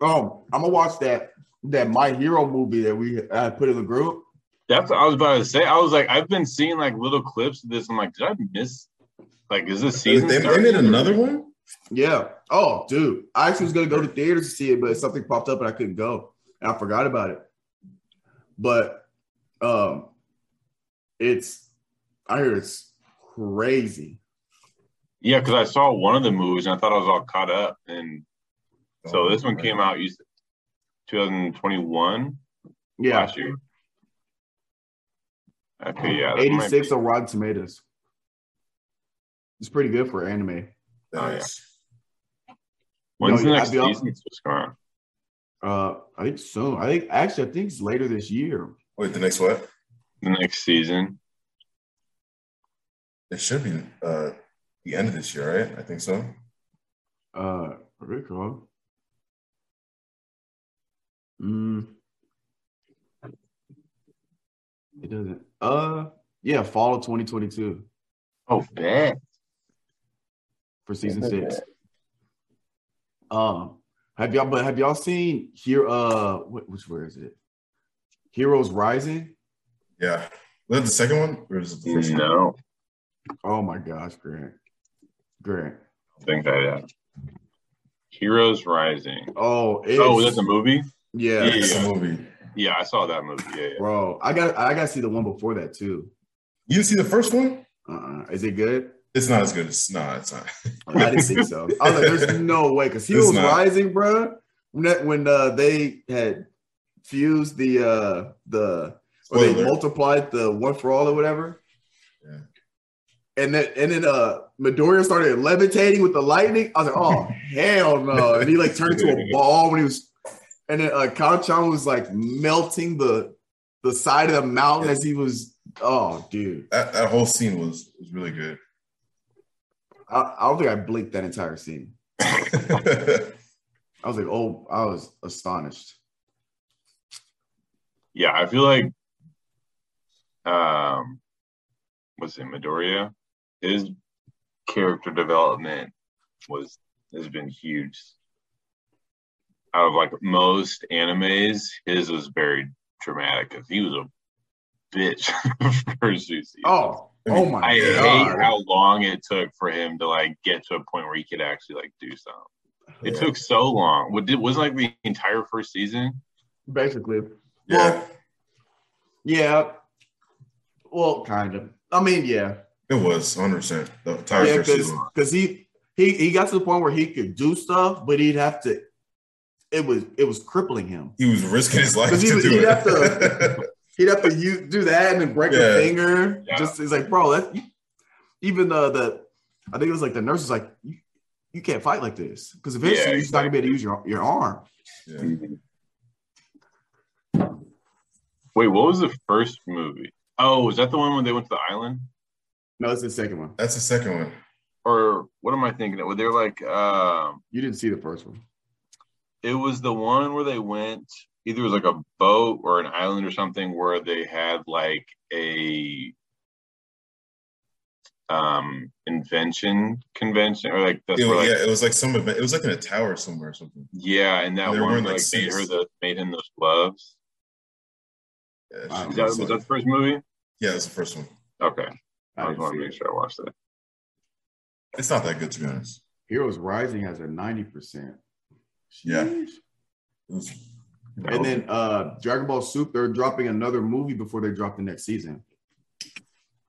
Oh, I'm gonna watch that that My Hero movie that we uh, put in the group. That's what I was about to say. I was like, I've been seeing like little clips of this. I'm like, did I miss? Like, is this season? they starting? made another one. Yeah. Oh, dude. I actually was gonna go to theaters to see it, but something popped up and I couldn't go. And I forgot about it. But um it's I hear it's crazy. Yeah, because I saw one of the movies and I thought I was all caught up, and so this one came out. You said 2021 Yeah. last year. Okay, yeah, that might 86 on Rotten Tomatoes. It's pretty good for anime. Nice. Oh, yeah. When's No, the next I'd be season supposed to come out? Uh I think so. I think actually I think it's later this year. Wait, the next what? The next season. It should be uh the end of this year, right? I think so. Uh, Rick Roll. Mm. It doesn't. Uh, yeah, fall of 2022 Oh, bet. for season six. Um, have y'all? But have y'all seen here? Uh, what, which where is it? Heroes Rising. Yeah. Was that the second one or is it the first one? No, Oh my gosh, Grant, Grant. I think that yeah. Heroes Rising. Oh, it's, Oh, that's a movie. yeah, Yeah. It's a movie. Yeah, I saw that movie. Yeah, yeah. bro. I got I got to see the one before that too. You see the first one? Uh, is it good? It's not as good as nah, it's not. I didn't think so. I was like, "There's no way," because It's Heroes not. Rising, bro. When when uh, they had fused the uh, the or they multiplied the one for all or whatever, Yeah. and then and then uh, Midoriya started levitating with the lightning. I was like, "Oh hell no!" And he like turned into a ball when he was, and then uh, Kacchan was like melting the the side of the mountain as he was. Oh, dude, That, that whole scene was was really good. I, I don't think I blinked that entire scene. I was like, oh, I was astonished. Yeah, I feel like um what's it, Midoriya? His character development was has been huge. Out of like most animes, his was very dramatic because he was a bitch first two seasons. Oh, oh my I hate how long it took for him to like get to a point where he could actually like do something. It Yeah. took so long. What did wasn't like the entire first season? Basically, yeah, well, yeah. Well, kind of. I mean, yeah, it was 100 percent the entire yeah, first because season. because he he he got to the point where he could do stuff, but he'd have to. It was it was crippling him. He was risking his life he to was- do he'd it. have He'd have to use, do that and then break Yeah. a finger. Yeah. Just he's like, bro, that even uh, the I think it was like the nurse was like, you, you can't fight like this because eventually Yeah, you're just not gonna be able to use your your arm. yeah. Wait, what was the first movie? Oh, was that the one when they went to the island? No, it's the second one. That's the second one. Or what am I thinking of? Were they like um You didn't see the first one. it was the one where they went either it was like a boat or an island or something where they had like a um invention convention or like that's It, where like yeah, it was like some event. It was like in a tower somewhere or something. yeah, and that They were one wearing, like, like, made six. her the made him those gloves. Yeah, Wow. she Is that, was was like- that the first movie? yeah, that's the first one. Okay. I I just want to make sure I watched it. It's not that good to be honest. Heroes Rising has a ninety percent. Yeah. It was, And then uh Dragon Ball Super, they're dropping another movie before they drop the next season.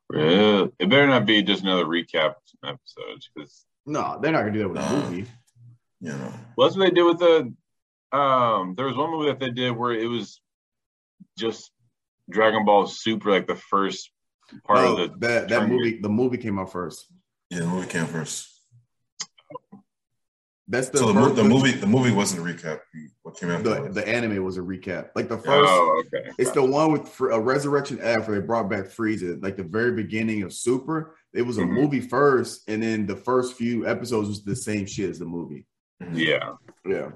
Really? It better not be just another recap episode because No, they're not gonna do that with a movie. you know, well, that's what they did with the. Um, there was one movie that they did where it was just Dragon Ball Super, like the first part No, of the. that that movie, the movie came out first. yeah, the movie came first. That's the So the, mo- the movie, the movie wasn't a recap. What came the, the anime was a recap. Like the first, Oh, okay. it's the one with Fr- a Resurrection F where they brought back Frieza. Like the very beginning of Super, it was a Mhm. movie first, and then the first few episodes was the same shit as the movie. Yeah, Yeah,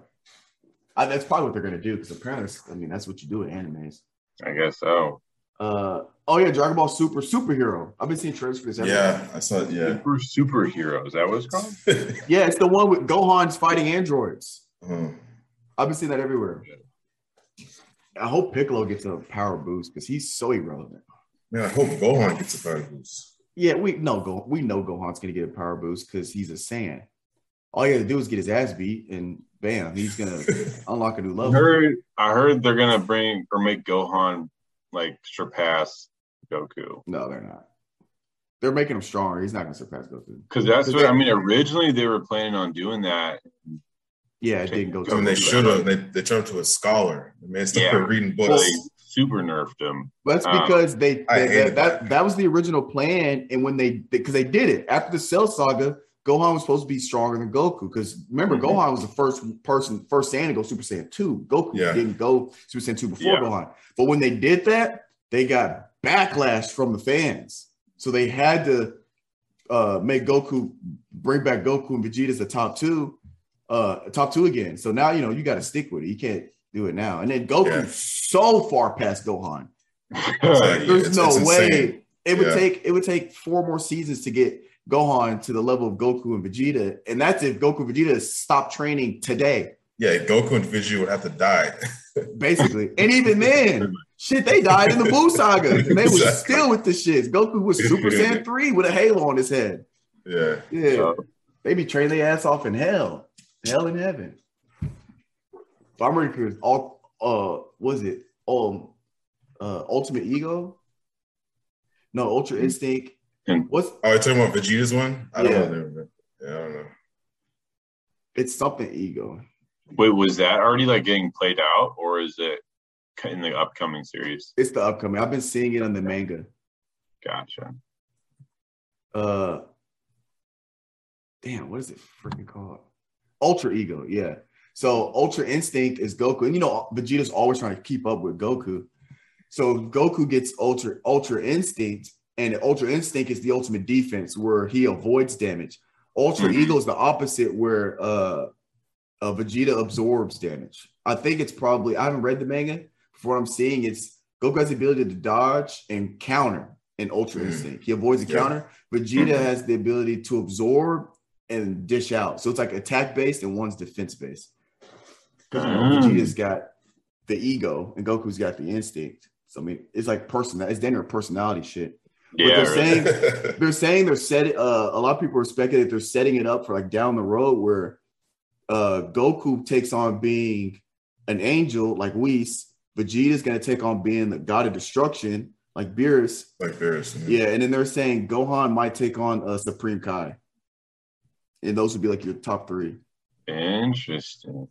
I, that's probably what they're gonna do because apparently, I mean, that's what you do in animes. I guess so. Uh, oh yeah, Dragon Ball Super superhero. I've been seeing trailers for this. everywhere. yeah, I saw it. Yeah, Super superhero. Is that what it's called? yeah, it's the one with Gohan's fighting androids. Uh, I've been seeing that everywhere. I hope Piccolo gets a power boost because he's so irrelevant. man, I hope Gohan gets a power boost. Yeah, we know Go. We know Gohan's gonna get a power boost because he's a Saiyan. All you got to do is get his ass beat, and bam, he's gonna unlock a new I level. heard. I heard they're gonna bring or make Gohan like surpass Goku No, they're not. They're making him stronger. He's not gonna surpass Goku. because that's Is what that- I mean. Originally, they were planning on doing that. Yeah, it didn't go. I mean, they should have. They, they turned him to a scholar. I mean, started Yeah. reading But books. they super nerfed him. That's Um, because they, they- that, that that was the original plan, and when they because they did it after the Cell Saga, Gohan was supposed to be stronger than Goku. Because remember, Mhm. Gohan was the first person, first Saiyan to go Super Saiyan two. Goku Yeah. didn't go Super Saiyan two before Yeah. Gohan. But when they did that, they got backlash from the fans, so they had to uh make Goku bring back Goku and Vegeta as the top two, uh top two again. So now you know you got to stick with it. You can't do it now. And then Goku Yeah. so far past Gohan. There's It's- no it's way it would take it would take four more seasons to get Gohan to the level of Goku and Vegeta, and that's if Goku and Vegeta stop training today, Yeah, Goku and Vegeta would have to die. basically. and even then, shit, they died in the Buu saga, and they was Exactly. still with the shits. Goku was Super Saiyan three with a halo on his head. yeah. Yeah, So, they be training their ass off in hell, hell in heaven. So I'm ready for all. Uh, was it um, uh, Ultimate Ego? No, Ultra Instinct. And- What's Oh, you're talking about Vegeta's one? I don't Yeah. know. Yeah, I don't know. it's something ego? wait, was that already like getting played out, or is it in the upcoming series? It's the upcoming. I've been seeing it on the manga. Gotcha. Uh, damn, what is it freaking called? Ultra Ego. Yeah. So Ultra Instinct is Goku, and you know Vegeta's always trying to keep up with Goku. So Goku gets Ultra Ultra Instinct, and Ultra Instinct is the ultimate defense where he avoids damage. Ultra Mhm. Ego is the opposite where uh, uh Vegeta absorbs damage. I think it's probably I haven't read the manga. For what I'm seeing, it's Goku has the ability to dodge and counter in Ultra Mhm. Instinct. He avoids the Yeah. counter. Vegeta Mhm. has the ability to absorb and dish out. So it's like attack based and one's defense based. Because you know, Mm. Vegeta's got the ego and Goku's got the instinct. So I mean, it's like personal. It's then personality shit. Yeah, they're really. saying- They're saying they're setting. Uh, a lot of people are speculating they're setting it up for like down the road where uh, Goku takes on being an angel like Whis. Vegeta's gonna take on being the god of destruction like Beerus. like Beerus. Yeah, and then they're saying Gohan might take on uh, Supreme Kai, and those would be like your top three. Interesting.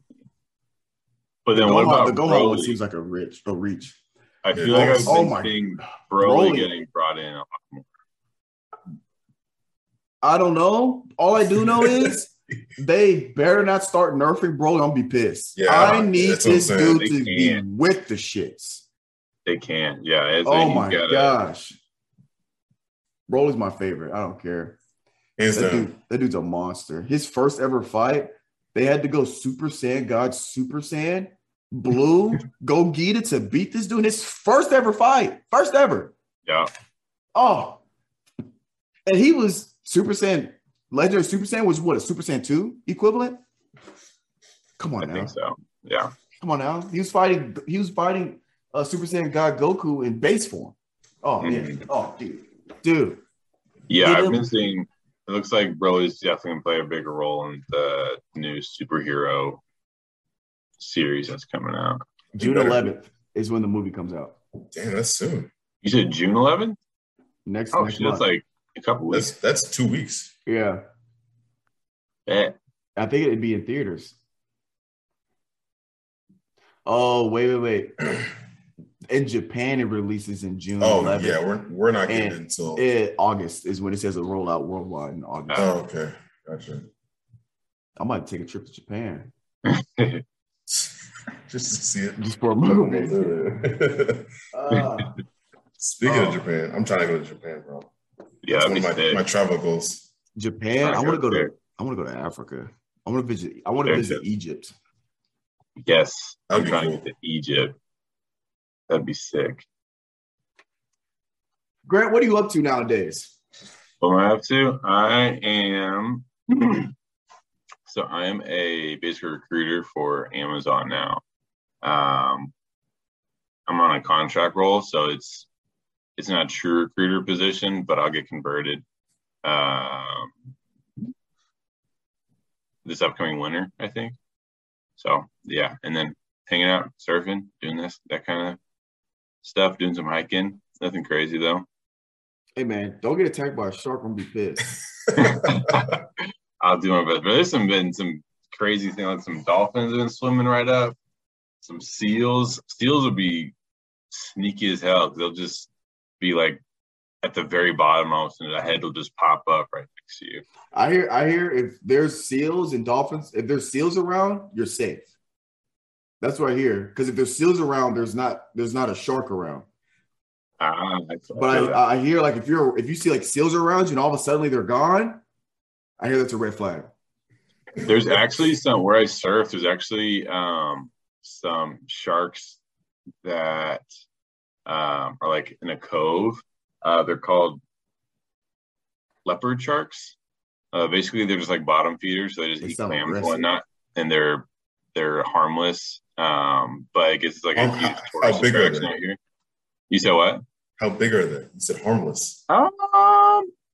But then Gohan, what about the Gohan one seems like a rich, a reach. I feel like I've oh been seeing Broly, Broly. getting brought in. a lot more. I don't know. All I do know is they better not start nerfing Broly. I'm gonna be pissed. Yeah, I need that's what I'm this dude They to be can't. with the shits. They can't. Yeah. Oh my gotta- gosh, Broly's my favorite. I don't care. That, dude, that dude's a monster. His first ever fight, they had to go Super Saiyan God Super Saiyan Blue Gogeta to beat this dude. in His first ever fight, first ever. Yeah. Oh, and he was Super Saiyan. Legendary Super Saiyan was what a Super Saiyan two equivalent. Come I on now, think so. Yeah. come on now. He was fighting. He was fighting uh, Super Saiyan God Goku in base form. Oh yeah. Mhm. Oh dude, dude. Yeah. I've been seeing. It looks like Broly's definitely gonna play a bigger role in the new superhero series that's coming out. June 11th is when the movie comes out. Damn, that's soon. You said June 11th? Next, Oh, next shit, that's like a couple weeks. That's that's two weeks. yeah, Eh, I think it'd be in theaters. Oh wait, wait, wait! In Japan, it releases in June Oh 11th. yeah, we're we're not getting And it until. Eh, August is when it says a rollout worldwide in August. oh okay, gotcha. I might take a trip to Japan Just to see it. just for a movie. Uh, Speaking Oh. of Japan, I'm trying to go to Japan, bro. yeah, That's one of my, sick. my travel goals. Japan. I want to go okay. to. I want to go to Africa. I want to visit. I want to Okay. visit Egypt. Yes, That'd I'm trying cool. to get to Egypt. That'd be sick. Grant, what are you up to nowadays? What am I up to? I am. so I am a basic recruiter for Amazon now. Um, I'm on a contract role, so it's it's not a true recruiter position, but I'll get converted um, this upcoming winter, I think. So yeah, and then hanging out, surfing, doing this, that kind of stuff, doing some hiking. Nothing crazy though. Hey man, don't get attacked by a shark. I'm be pissed. I'll do my best. But there's some been some crazy thing like some dolphins have been swimming right up. Some seals. Seals would be sneaky as hell. They'll just be like at the very bottom almost, and the head will just pop up right next to you. I hear. I hear. If there's seals and dolphins, if there's seals around, you're safe. That's what I hear. Because if there's seals around, there's not. There's not a shark around. Ah, But. I, I hear like if you're if you see like seals around you and all of a sudden they're gone, I hear that's a red flag. There's actually some where I surf. There's actually um, some sharks that um, are like in a cove. Uh, they're called leopard sharks. Uh, basically, they're just like bottom feeders. So they just They eat sound clams and whatnot, and they're they're harmless. Um, but I guess it's like a How- huge how tourist big are they? out here. You said what? How big are they? You said harmless. Um,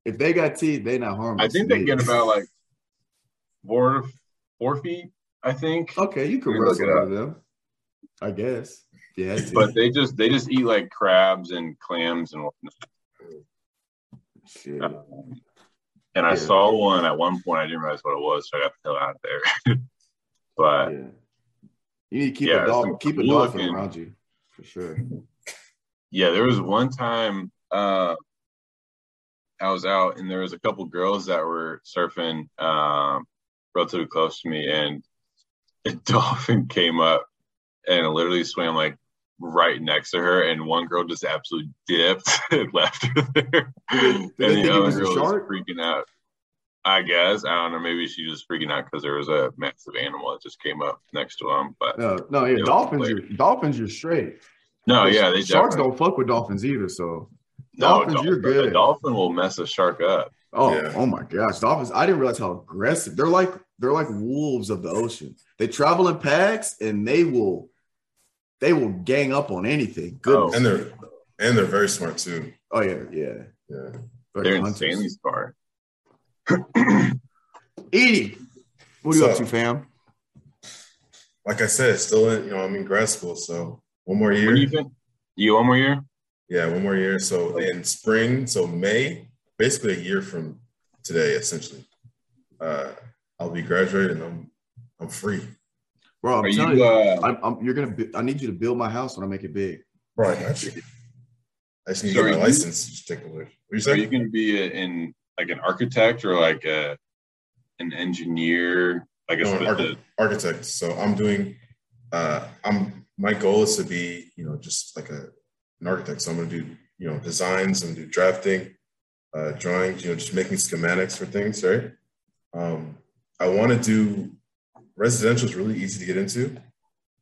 If they got teeth, they not harmless. I think they get about like four four feet. I think. Okay, you can look wrestle it out up. of them. I guess. Yeah. but they just they just eat like crabs and clams and whatnot. Um, and I Yeah. saw one at one point. I didn't realize what it was, so I got the hell out there. but yeah. You need to keep yeah, a dolphin, keep a dolphin looking- around you for sure. yeah, there was one time uh, I was out and there was a couple girls that were surfing um, relatively close to me, and a dolphin came up and it literally swam like right next to her, and one girl just absolutely dipped and left her there, and the other was girl was freaking out. I guess I don't know. Maybe she was freaking out because there was a massive animal that just came up next to him. But No, no, yeah, Yeah, dolphins. You're, dolphins, you're straight. no, yeah, they sharks definitely- don't fuck with dolphins either. So No, dolphins, you're good. A dolphin will mess a shark up. Oh, Yeah. oh my gosh, dolphins! I didn't realize how aggressive they're like. They're like wolves of the ocean. They travel in packs, and they will, they will gang up on anything. Goodness. And they're and they're very smart too. Oh, yeah, yeah. Yeah. They're, They're hunters. insanely smart. Edie, what are you So- up to, fam? Like I said, still in, you know, I'm in grad school, so one more year. you? You one more year? Yeah, one more year. So in spring, so May, basically a year from today, essentially. Uh, I'll be graduating. I'm I'm free. Bro, I'm Are telling you? you, Uh, I'm, I'm, you're gonna. Be, I need you to build my house when I make it big. Bro, I got you. I just need So to get my you- license. Just take a look. What you are say? you going to be a, in like an architect or like a an engineer? Like a No, spe- archi- architect. So I'm doing. Uh, I'm my goal is to be you know just like a an architect. So I'm gonna do you know designs and do drafting, uh, drawings. You know, just making schematics for things. Right. Um, I want to do residential is really easy to get into,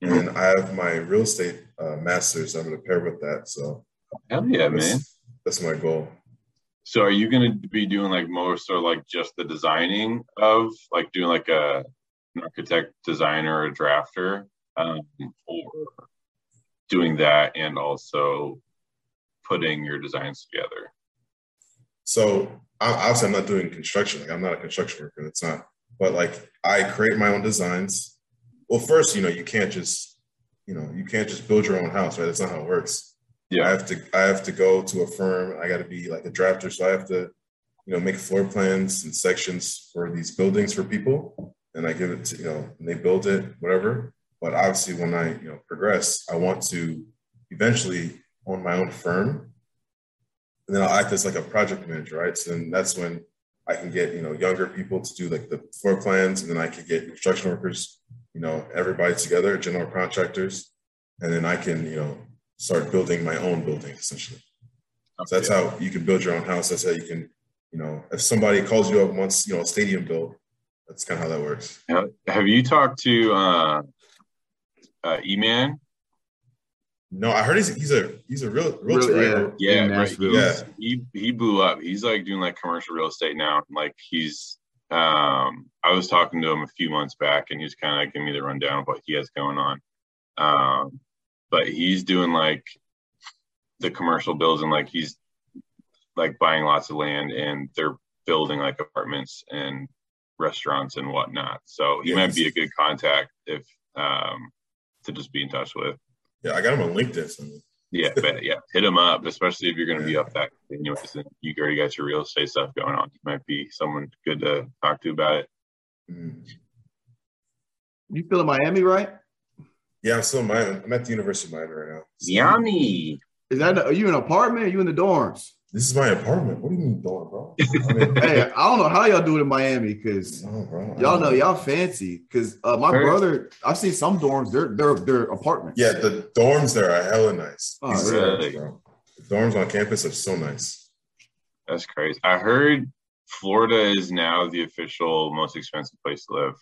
Mhm. and I have my real estate uh, master's. I'm gonna pair with that. So Hell yeah, that's, man. that's my goal. So are you going to be doing like most or like just the designing of like doing like a an architect, designer, or drafter, um, or doing that and also putting your designs together? So I, obviously, I'm not doing construction. Like I'm not a construction worker. That's not. But like I create my own designs. Well, first, you know, you can't just, you know, you can't just build your own house, right? That's not how it works. Yeah. I have to, I have to go to a firm. I got to be like a drafter, so I have to, you know, make floor plans and sections for these buildings for people, and I give it to, you know, and they build it, whatever. But obviously, when I, you know, progress, I want to eventually own my own firm and then I'll act as like a project manager, right? So then that's when I can get you know younger people to do like the floor plans, and then I can get construction workers, you know, everybody together, general contractors, and then I can you know start building my own building essentially. So that's how you can build your own house. That's how you can, you know, if somebody calls you up and wants you know a stadium built, that's kind of how that works. Have- Have you talked to uh, uh, E-Man? No, I heard he's he's a he's a real realtor, Real- right? Yeah, in right. He's- He he blew up. He's like doing like commercial real estate now. Like he's um I was talking to him a few months back and he was kind of giving me the rundown of what he has going on. Um but he's doing like the commercial builds and like he's like buying lots of land and they're building like apartments and restaurants and whatnot. So he might be a good contact if um to just be in touch with. Yeah, I got him on LinkedIn. So Yeah, but yeah, hit him up, especially if you're going to be up that continuous and you already got your real estate stuff going on. He might be someone good to talk to about it. mm. You feel in Miami, right? yeah, I'm still in Miami. I'm at the University of Miami right now. Miami. Is that are you in an apartment? Or are you in the dorms? This is my apartment. What do you mean, dorm, bro? I mean, hey, I don't know how y'all do it in Miami because no, y'all know y'all fancy. Because uh, my Very- brother, I've seen some dorms. They're they're they're apartments. Yeah, the dorms there are hella nice. Oh, These really? dorms, bro. The dorms on campus are so nice. That's crazy. I heard Florida is now the official most expensive place to live.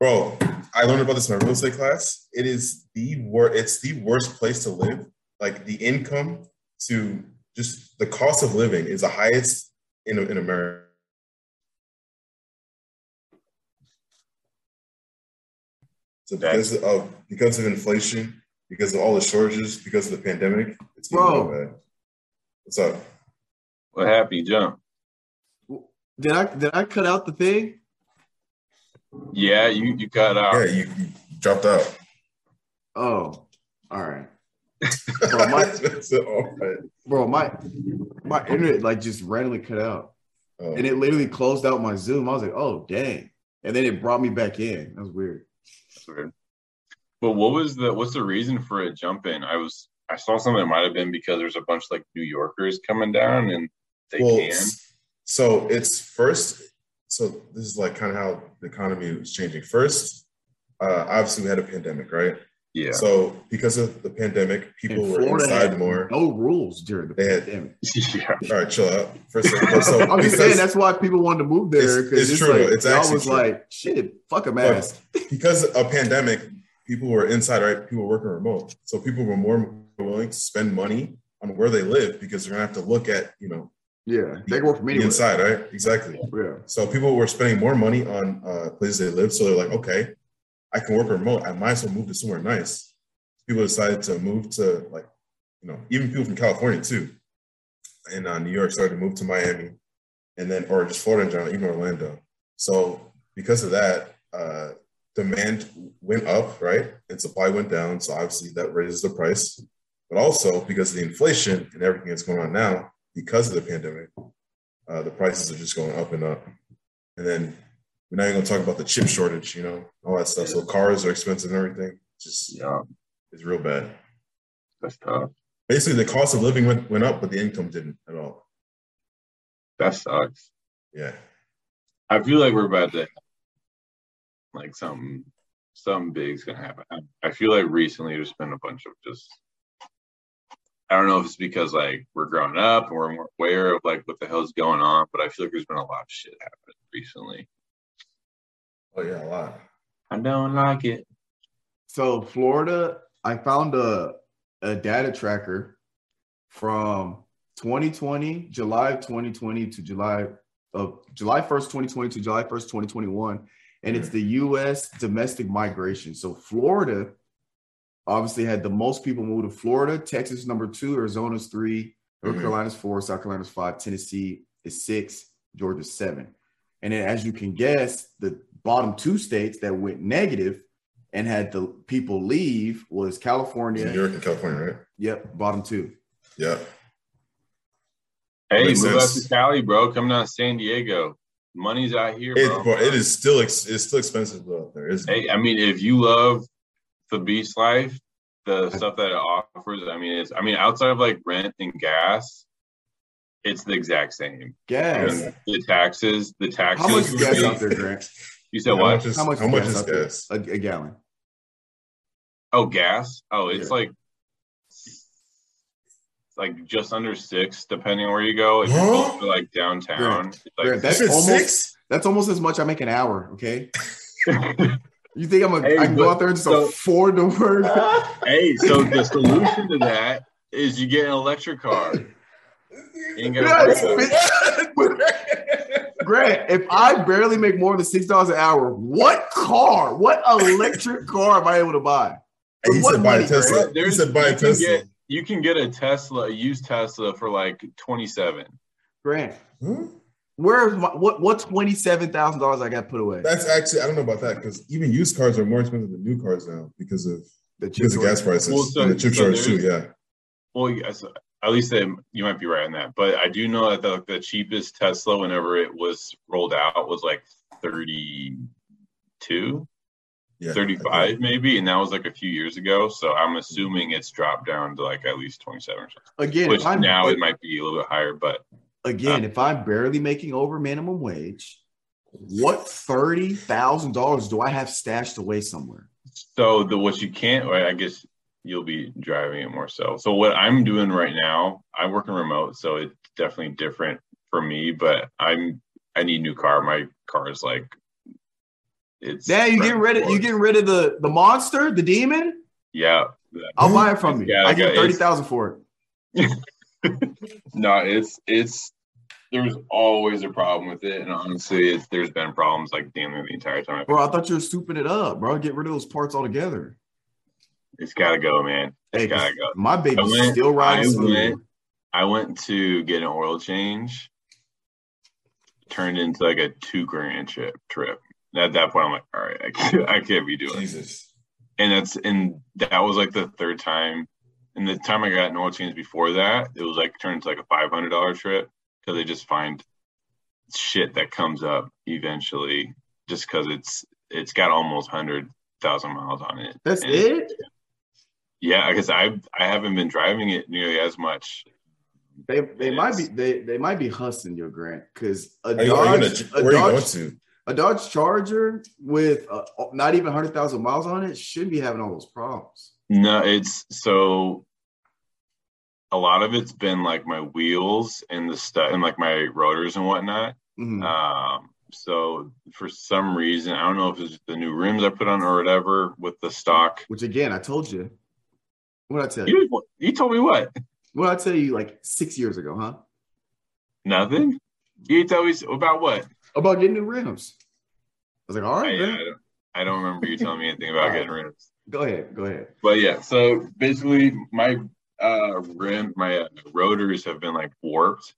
Bro, I learned about this in my real estate class. It is the wor- It's the worst place to live. Like the income to just the cost of living is the highest in in America. So because of because of inflation, because of all the shortages, because of the pandemic, it's getting Bro. real bad. What's up? What happened? You jump. Did I did I cut out the thing? Yeah, you you cut out. Yeah, you, you dropped out. Oh, all right. Bro, my, That's it, all right. bro, my my internet like just randomly cut out, Oh. and it literally closed out my Zoom. I was like, oh dang, and then it brought me back in. That was weird. That's weird. But what was the what's the reason for it jumping? I was I saw something that might have been because there's a bunch of like New Yorkers coming down and they well, can. so it's first. So this is like kind of how the economy was changing. First, uh, obviously we had a pandemic, right? Yeah. So because of the pandemic, people And were Florida inside had more. No rules during the They had- pandemic. yeah. All right, chill out. First, so I'm just saying that's why people wanted to move there It's- because it's it's, true. like It's y'all actually was true. like shit, fuck a mask. because of a pandemic, people were inside, right? People were working remote, so people were more willing to spend money on where they live because they're gonna have to look at you know Yeah, they can work from anywhere. inside, right? Exactly. Yeah, So people were spending more money on uh, places they live. So they're like, okay, I can work remote. I might as well move to somewhere nice. People decided to move to like, you know, even people from California too, and uh, New York started to move to Miami, and then or just Florida in general, even Orlando. So because of that, uh, demand went up, right, and supply went down. So obviously that raises the price. But also because of the inflation and everything that's going on now, because of the pandemic, uh, the prices are just going up and up. And then we're not even gonna talk about the chip shortage, you know, all that stuff. So cars are expensive and everything. Just Yeah. it's real bad. That's tough. Basically, the cost of living went, went up, but the income didn't at all. That sucks. Yeah. I feel like we're about to like something something big's gonna happen. I, I feel like recently there's been a bunch of just I don't know if it's because like we're growing up and we're more aware of like what the hell's going on, but I feel like there's been a lot of shit happening recently. Oh yeah, a lot. I don't like it. So Florida, I found a a data tracker from 2020, July of 2020 to July of July 1st, 2020 to July 1st, 2021. And it's the US domestic migration. So Florida obviously had the most people move to Florida, Texas number two, Arizona's three, North Mhm. Carolina's four, South Carolina's five, Tennessee is six, Georgia's seven. And then as you can guess, the bottom two states that went negative and had the people leave was California. New York and California, right? Yep, bottom two. Yeah. Hey, Makes move out to Cali, bro. Come down to San Diego. Money's out here, It, bro. bro, it is still ex- it's still expensive out there, isn't it? Hey, I mean, if you love the beach life, the stuff that it offers, I mean, it's I mean, outside of like rent and gas, it's the exact same. Gas. And the taxes, the taxes. How much is gas out there, Grant? You said how what? much is How much, how much is out gas? A, a gallon. Oh, gas. Oh, it's Yeah. like like just under six, depending on where you go. If you're to like downtown, Grant, it's like Grant, that's Shit, almost six? that's almost as much I make an hour. Okay. You think I'm a, Hey, I can go out there and just so- afford to work? hey, so the solution to that is you get an electric car. Grant, if I barely make more than six dollars an hour, what car, what electric car am I able to buy? he What said buy a Tesla. He There's- said buy a you can Tesla. get- You can get a Tesla, a used Tesla for like 27. Grant, hmm? Huh? where's my, what what twenty seven thousand dollars I got put away? That's actually I don't know about that because even used cars are more expensive than new cars now because of The chip because of gas prices Well, so- and the chip so shortage too. Yeah. Well, yes, at least they, you might be right on that. But I do know that the, the cheapest Tesla, whenever it was rolled out, was like 32, Yeah. 35 maybe. And that was like a few years ago. So I'm assuming it's dropped down to like at least 27 or something. Again, Which I'm, now it might be a little bit higher. But again, uh, if I'm barely making over minimum wage, what thirty thousand dollars do I have stashed away somewhere? so the what you can't, or I guess you'll be driving it more so. So what I'm doing right now, I'm working remote, so it's definitely different for me. But I'm I need a new car. My car is like it's. Damn, you getting rid of you getting rid of the the monster, the demon? Yeah. I'll buy it from you. Yeah, I get thirty thousand for it. No, it's it's. There's always a problem with it, and honestly, it's, there's been problems like damn near the entire time. Bro, I thought you were souping it up, bro. Get rid of those parts altogether. It's got to go, man. It's Hey, gotta go. my baby's I went- still riding I went- I went to get an oil change. Turned into like a two grand trip. Trip. At that point, I'm like, all right, I can't, I can't be doing. This. And that's and that was like the third time. And the time I got an oil change before that, it was like turned into like a five hundred dollar trip because they just find shit that comes up eventually, just because it's it's got almost hundred thousand miles on it. That's And- it. Yeah, because I I haven't been driving it nearly as much They they It might be they they might be hustling your grant because a Are you, are you Dodge gonna, a where going Dodge to? a Dodge Charger with uh, not even hundred thousand miles on it shouldn't be having all those problems. No, it's so a lot of it's been like my wheels and the stuff and like my rotors and whatnot. Mhm. Um, so for some reason, I don't know if it's the new rims I put on or whatever with the stock. Which again, I told you. What I tell you? You, you told me what? What I tell you like six years ago, huh? Nothing. You tell me about what? About getting new rims. I was like, all right. I, right, I, man. don't, I don't remember you telling me anything about getting rims. Go ahead, go ahead. But yeah, so basically my uh rim my uh, rotors have been like warped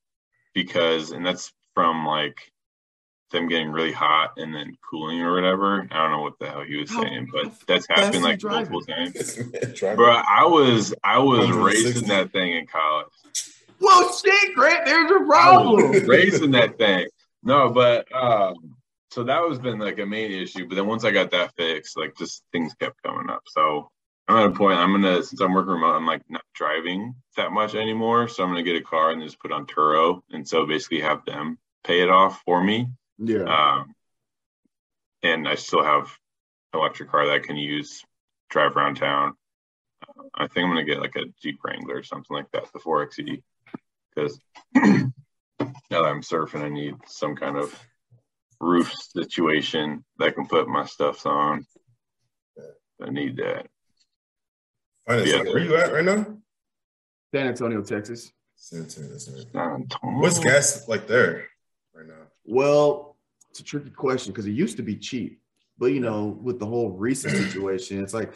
because and that's from like them getting really hot and then cooling or whatever. I don't know what the hell he was How- saying, but that's happened like driving? multiple times. Driver. Bro, I was I was racing that thing in college. Well, shit, Grant, there's your I problem. was racing that thing. No, but um so that was been like a main issue. But then once I got that fixed, like just things kept coming up. So I'm at a point I'm gonna since I'm working remote, I'm like not driving that much anymore. So I'm gonna get a car and just put on Turo and so basically have them pay it off for me. Yeah. Um and I still have electric car that I can use, drive around town. Uh, I think I'm gonna get like a Jeep Wrangler or something like that, the 4xe, because now that I'm surfing, I need some kind of roof situation that I can put my stuff on. I need that. Fine, it's Yeah. like, where you at right now? San Antonio, Texas. San Antonio, that's right. Um, What's gas like there right now? Well, it's a tricky question because it used to be cheap, but you know, with the whole recent situation, it's like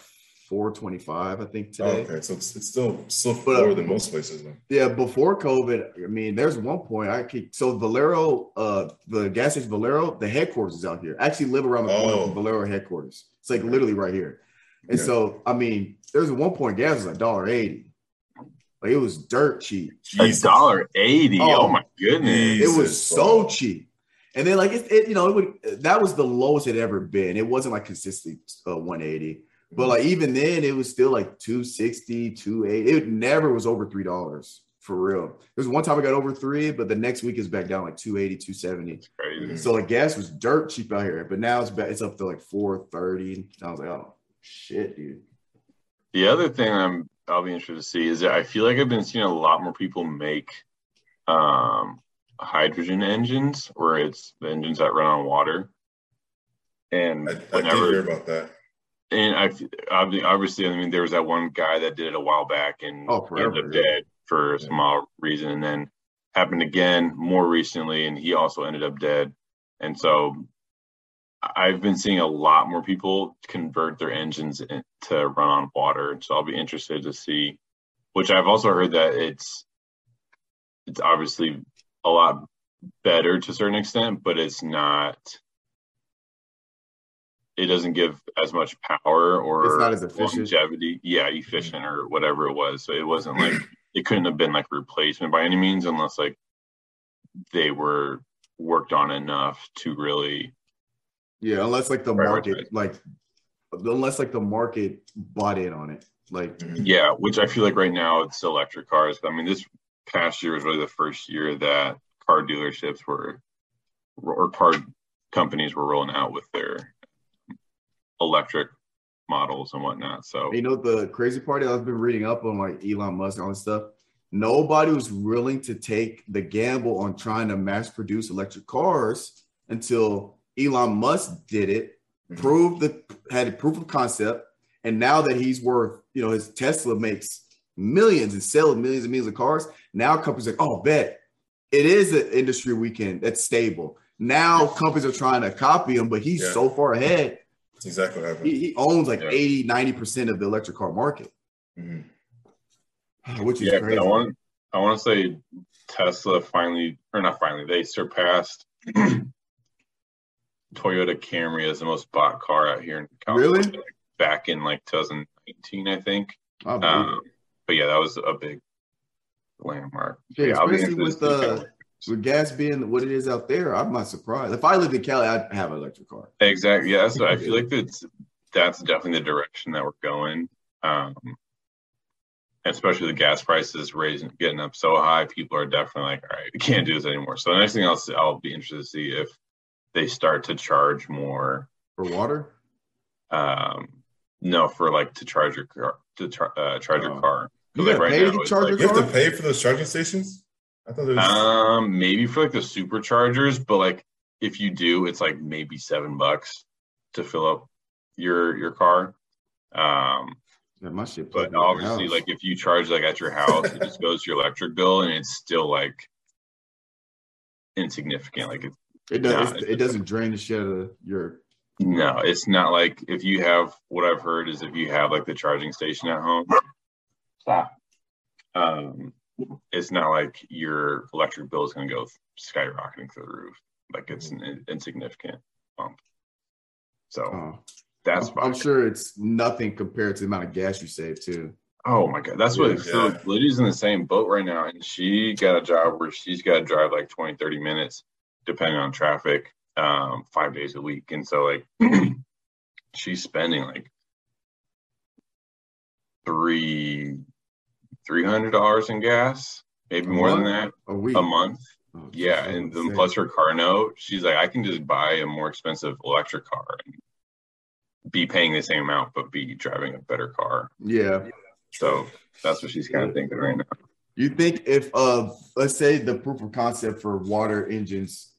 425, I think Oh, today. okay, so it's, it's still still But, uh, lower than most places. Though. Yeah, before COVID, I mean, there's one point I could so Valero, uh, the gas station Valero, the headquarters is out here. I actually live around the corner Oh. from Valero headquarters. It's like literally right here. And Yeah. so, I mean, there's one point gas was like dollar eighty. Like it was dirt cheap. a dollar eighty. Oh. Oh, my goodness. It was Jesus, so bro. cheap. And then like it, it, you know, it would that was the lowest it ever been. It wasn't like consistently uh, 180. But like even then, it was still like 260, 280. It never was over three dollars for real. There's one time I got over three, but the next week is back down like 280, 270. crazy. So like gas was dirt cheap out here, but now it's back, it's up to like 430. I was like, oh shit, dude. The other thing I'm I'll be interested to see is that I feel like I've been seeing a lot more people make um, hydrogen engines, where it's the engines that run on water. And I, I did whenever hear about that. and I obvi- obviously, I mean, there was that one guy that did it a while back and Oh, he ended up yeah. dead for some odd reason, and then happened again more recently, and he also ended up dead. And so, I've been seeing a lot more people convert their engines in, to run on water. So I'll be interested to see. Which I've also heard that it's it's obviously a lot better to a certain extent, but it's not. It doesn't give as much power or It's not as efficient. longevity. Yeah, efficient or whatever it was. So it wasn't like it couldn't have been like replacement by any means, unless like they were worked on enough to really. Yeah, unless like the market, like unless like the market bought in on it. Like. Yeah, which I feel like right now it's electric cars. I mean, this past year was really the first year that car dealerships were or car companies were rolling out with their electric models and whatnot. So You know the crazy part is I've been reading up on like Elon Musk and all this stuff. Nobody was willing to take the gamble on trying to mass produce electric cars until Elon Musk did it, Mhm. proved the had a proof of concept, and now that he's worth, you know, his Tesla makes millions and sells millions and millions of cars. Now companies are like, oh, bet it is an industry we can that's stable. Now companies are trying to copy him, but he's Yeah. so far ahead. That's exactly what happened. He, he owns like Yeah. 80, 90% of the electric car market. Mhm. which is yeah, crazy. I want I want to say Tesla finally or not finally they surpassed Toyota Camry as the most bought car out here in California. Really? like, back in like 2019, I think. Believe Um, but yeah, that was a big landmark. it. yeah, especially with see uh, with gas being what it is out there, I'm not surprised. If I lived in Cali, I'd have an electric car. Exactly. Yeah, so I feel like that's that's definitely the direction that we're going. Um, especially the gas prices raising, getting up so high, people are definitely like, all right, we can't do this anymore. So the next thing else, I'll be interested to see if they start to charge more. For water? Um, no, for like to charge your car, to char- uh, charge your Oh. car. You Like, gotta pay to it's charge like- You have to pay for those charging stations? I thought it was. Um, maybe for like the superchargers, but like if you do, it's like maybe seven bucks to fill up your your car. Um, Yeah, my shit. but plugged into the obviously, like if you charge like at your house, it just goes to your electric bill, and it's still like insignificant. Like it's it, does, nah, it's- it's it doesn't drain the shit out of your. No, it's not like if you have what I've heard is if you have like the charging station at home. Stop. Um, it's not like your electric bill is going to go skyrocketing through the roof. Like it's an insignificant bump. So Uh, that's I'm, I'm sure it's nothing compared to the amount of gas you save too. Oh my god, that's what Yeah. so Lydia's in the same boat right now, and she got a job where she's got to drive like 20, 30 minutes, depending on traffic, um, five days a week. And so like she's spending like three three hundred dollars in gas, maybe more than that A week. a month. Oh, Yeah, and then plus her car note, she's like, I can just buy a more expensive electric car and be paying the same amount, but be driving a better car. Yeah. So that's what she's kind of thinking right now. You think if uh let's say the proof of concept for water engines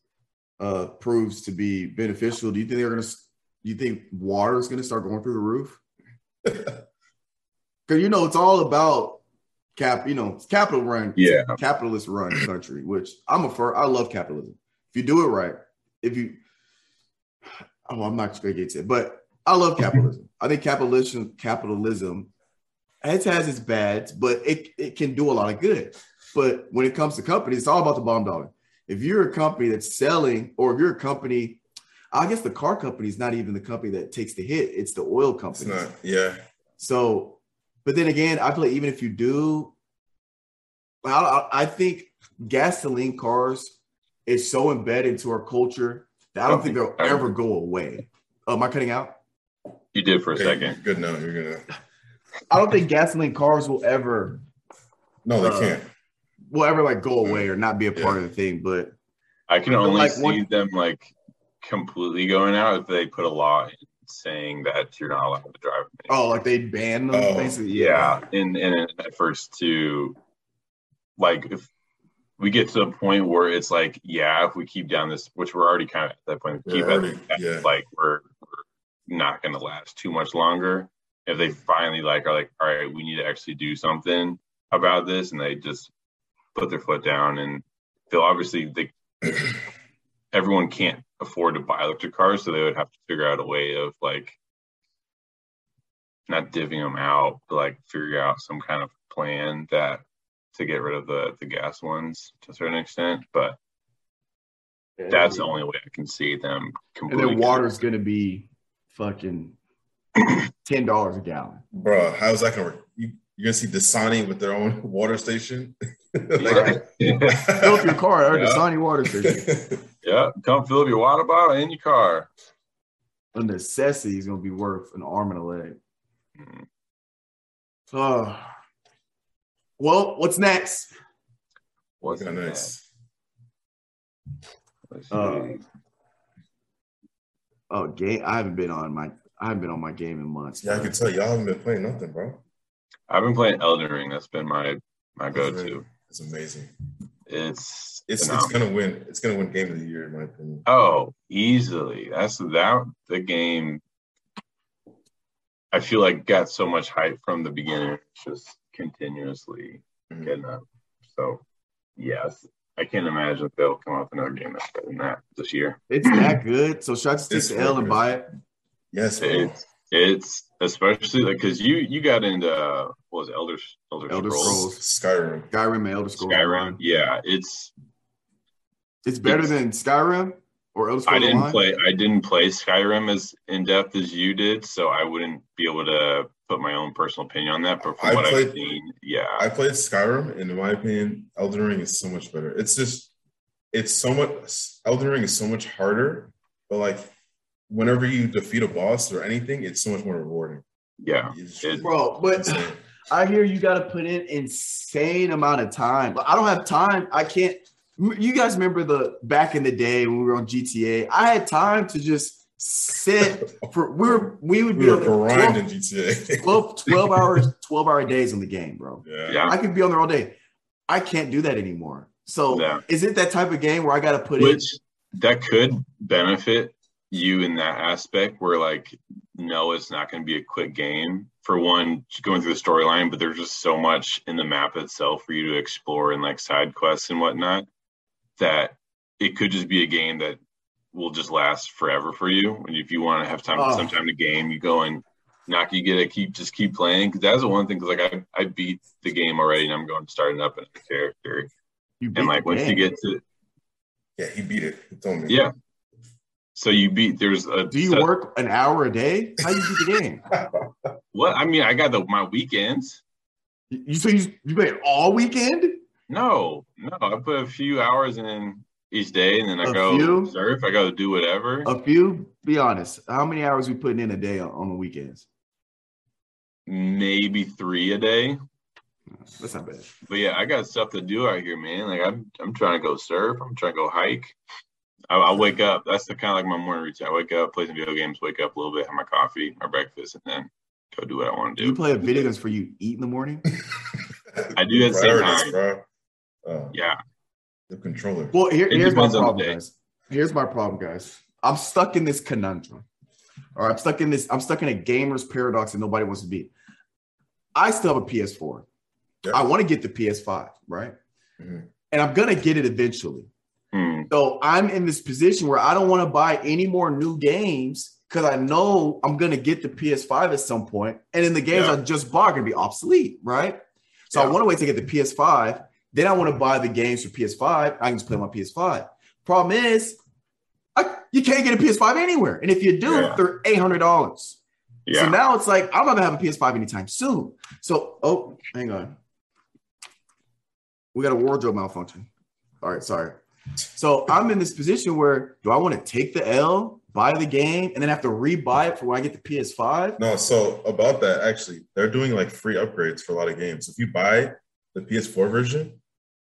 uh proves to be beneficial, do you think they're gonna do you think water is gonna start going through the roof? Because you know it's all about cap, you know, it's capital run, Yeah. capitalist run country, which I'm a for I love capitalism. If you do it right, if you oh I'm not gonna get to it, but I love capitalism. I think capitalism capitalism it has its bads, but it, it can do a lot of good. But when it comes to companies, it's all about the bottom dollar. If you're a company that's selling, or if you're a company, I guess the car company is not even the company that takes the hit, it's the oil company. Yeah. So, but then again, I feel like even if you do, well, I, I think gasoline cars is so embedded into our culture that I don't think they'll ever go away. Oh, am I cutting out? You did for a Okay, second. Good note. You're gonna. I don't think gasoline cars will ever No, they Uh, can't. Will ever like go mm-hmm. away or not be a part of the thing. But I can But only like see one- them like completely going out if they put a law in saying that you're not allowed to drive. oh, like they ban them Oh, basically. yeah, in in an efforts to like if we get to the point where it's like, yeah, if we keep down this, which we're already kind of at that point, We're keep already- at, yeah. like we're, we're not going to last too much longer. If they finally like are like, all right, we need to actually do something about this, and they just put their foot down, and they'll obviously they everyone can't afford to buy electric cars, so they would have to figure out a way of like not divvying them out, but like figure out some kind of plan that to get rid of the the gas ones to a certain extent. But that's the only way I can see them And completely. then water's gonna be fucking ten dollars a gallon. Bro, how's that gonna work? You, you're gonna see Dasani with their own water station. Right. Fill up your car at Yeah. Dasani water station. yeah, come fill up your water bottle in your car. A necessity is gonna be worth an arm and a leg. Mhm. Oh. Well, what's next? What's Okay, next? nice. Let's Uh. Oh, game. I haven't been on my I haven't been on my game in months. Yeah, I can tell y'all haven't been playing nothing, bro. I've been playing Elden Ring. That's been my my go-to. It's amazing. It's It's it's gonna win. It's gonna win game of the year in my opinion. Oh, easily. That's that the game. I feel like got so much hype from the beginning, just continuously Mhm. getting up. So, yes, I can't imagine if they'll come up with another game that's better than that this year. It's that good. So should I just take It's the L and buy it? Yes. It's it's especially like because you you got into uh, what was it, Elder Elder, Elder Scrolls, Skyrim. Skyrim and Elder Scrolls. Skyrim. Yeah, it's It's better Yes. than Skyrim or Elder I didn't Online. play I didn't play Skyrim as in depth as you did, so I wouldn't be able to put my own personal opinion on that. But from I what played- I've seen, yeah, I played Skyrim, and in my opinion, Elden Ring is so much better. It's just, it's so much. Elden Ring is so much harder, but like, whenever you defeat a boss or anything, it's so much more rewarding. yeah, It- Bro, but. I hear you got to put in insane amount of time. But I don't have time. I can't. You guys remember the back in the day when we were on GTA? I had time to just sit for. We were we would we be were on 12, GTA. 12, 12 hours, twelve hour days in the game, bro. yeah. yeah. I could be on there all day. I can't do that anymore. So Yeah. is it that type of game where I got to put in? That could benefit you in that aspect where like no it's not going to be a quick game for one going through the storyline but there's just so much in the map itself for you to explore and like side quests and whatnot that it could just be a game that will just last forever for you and if you want to have time Oh. some time to game you go and knock you get it keep just keep playing because that's the one thing because like I, I beat the game already and i'm going starting up in a character You beat and like the once you get to Yeah, he beat it. He told me. yeah. So you beat there's a Do you work an hour a day? How do you beat the game? what I mean I got the my weekends. You so you you play all weekend? No, no, I put a few hours in each day and then I A go few? surf, I go do whatever. A few. Be honest. How many hours we putting in a day on, on the weekends? Maybe three a day. That's not bad. But yeah, I got stuff to do out here, man. Like I'm I'm trying to go surf, I'm trying to go hike. I, I wake up. That's the kind of like my morning routine. I wake up, play some video games, wake up a little bit, have my coffee, my breakfast, and then go do what I want to Do to you play a video games for you eat in the morning? I do at the same time. bro. Uh, Yeah, The controller. Well, here, here's my depends on the problem, guys. Here's my problem, guys. I'm stuck in this conundrum. Or I'm stuck in this, I'm stuck in a gamer's paradox that nobody wants to be. I still have a PS4. Yeah. I want to get the PS5, right? Mhm. And I'm gonna get it eventually. Hmm. So I'm in this position where I don't want to buy any more new games because I know I'm gonna get the PS5 at some point, and then the games Yeah. I just bought are gonna be obsolete, right? So I want to wait to get the PS5. Then I want to buy the games for PS5. I can just play on my PS5. Problem is, I, you can't get a PS5 anywhere, and if you do, Yeah. they're eight hundred dollars. yeah. So now it's like I'm not gonna have a PS5 anytime soon. So oh, hang on. We got a wardrobe malfunction. All right, sorry. So I'm in this position where do I want to take the L, buy the game, and then have to rebuy it for when I get the PS5? No, so about that, actually, they're doing like free upgrades for a lot of games. If you buy the PS4 version,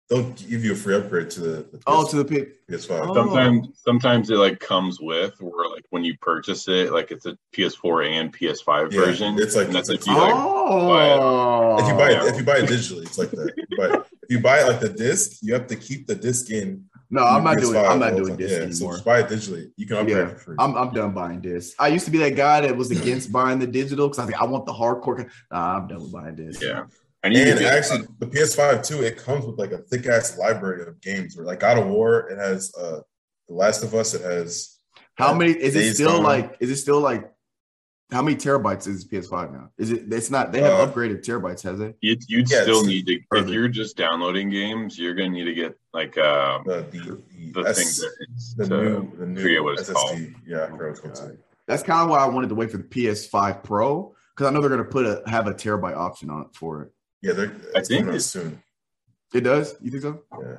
they'll give you a free upgrade to the, the Oh, PS, to the P- PS5. Oh. Sometimes, sometimes it like comes with, or like when you purchase it, like it's a PS4 and PS5 Yeah, version. it's like- and that's it's if you like- like. oh, If you buy it, if you buy it digitally, it's like that. But if you buy it like the disc, you have to keep the disc in. No, I'm not doing. I'm not doing time. this yeah, anymore. just buy it digitally. You can upgrade Yeah, for free. I'm, I'm done buying this. I used to be that guy that was against buying the digital because I think I want the hardcore. Nah, I'm done with buying this. Yeah, I need to and get actually, the PS5 too, it comes with like a thick ass library of games. Where like God of War, it has uh The Last of Us, it has How many is it still Gone. like? Is it still like? How many terabytes is PS5 now? Is it? It's not. They have Uh, upgraded terabytes, has it? You'd, you'd Yeah, still need to or if you're just downloading games, you're gonna need to get like um, the the, the the, thing that the new the new forget what it's SSD. called. Yeah, I forgot what it's called. too. That's kind of why I wanted to wait for the PS5 Pro because I know they're going to put a have a terabyte option on it for it. Yeah, they're I think it's- soon. It does. You think so? Yeah.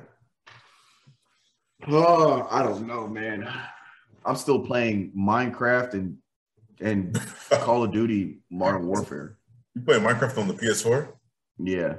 Oh, I don't know, man. I'm still playing Minecraft and and Call of Duty Modern Warfare. You play Minecraft on the PS4? Yeah,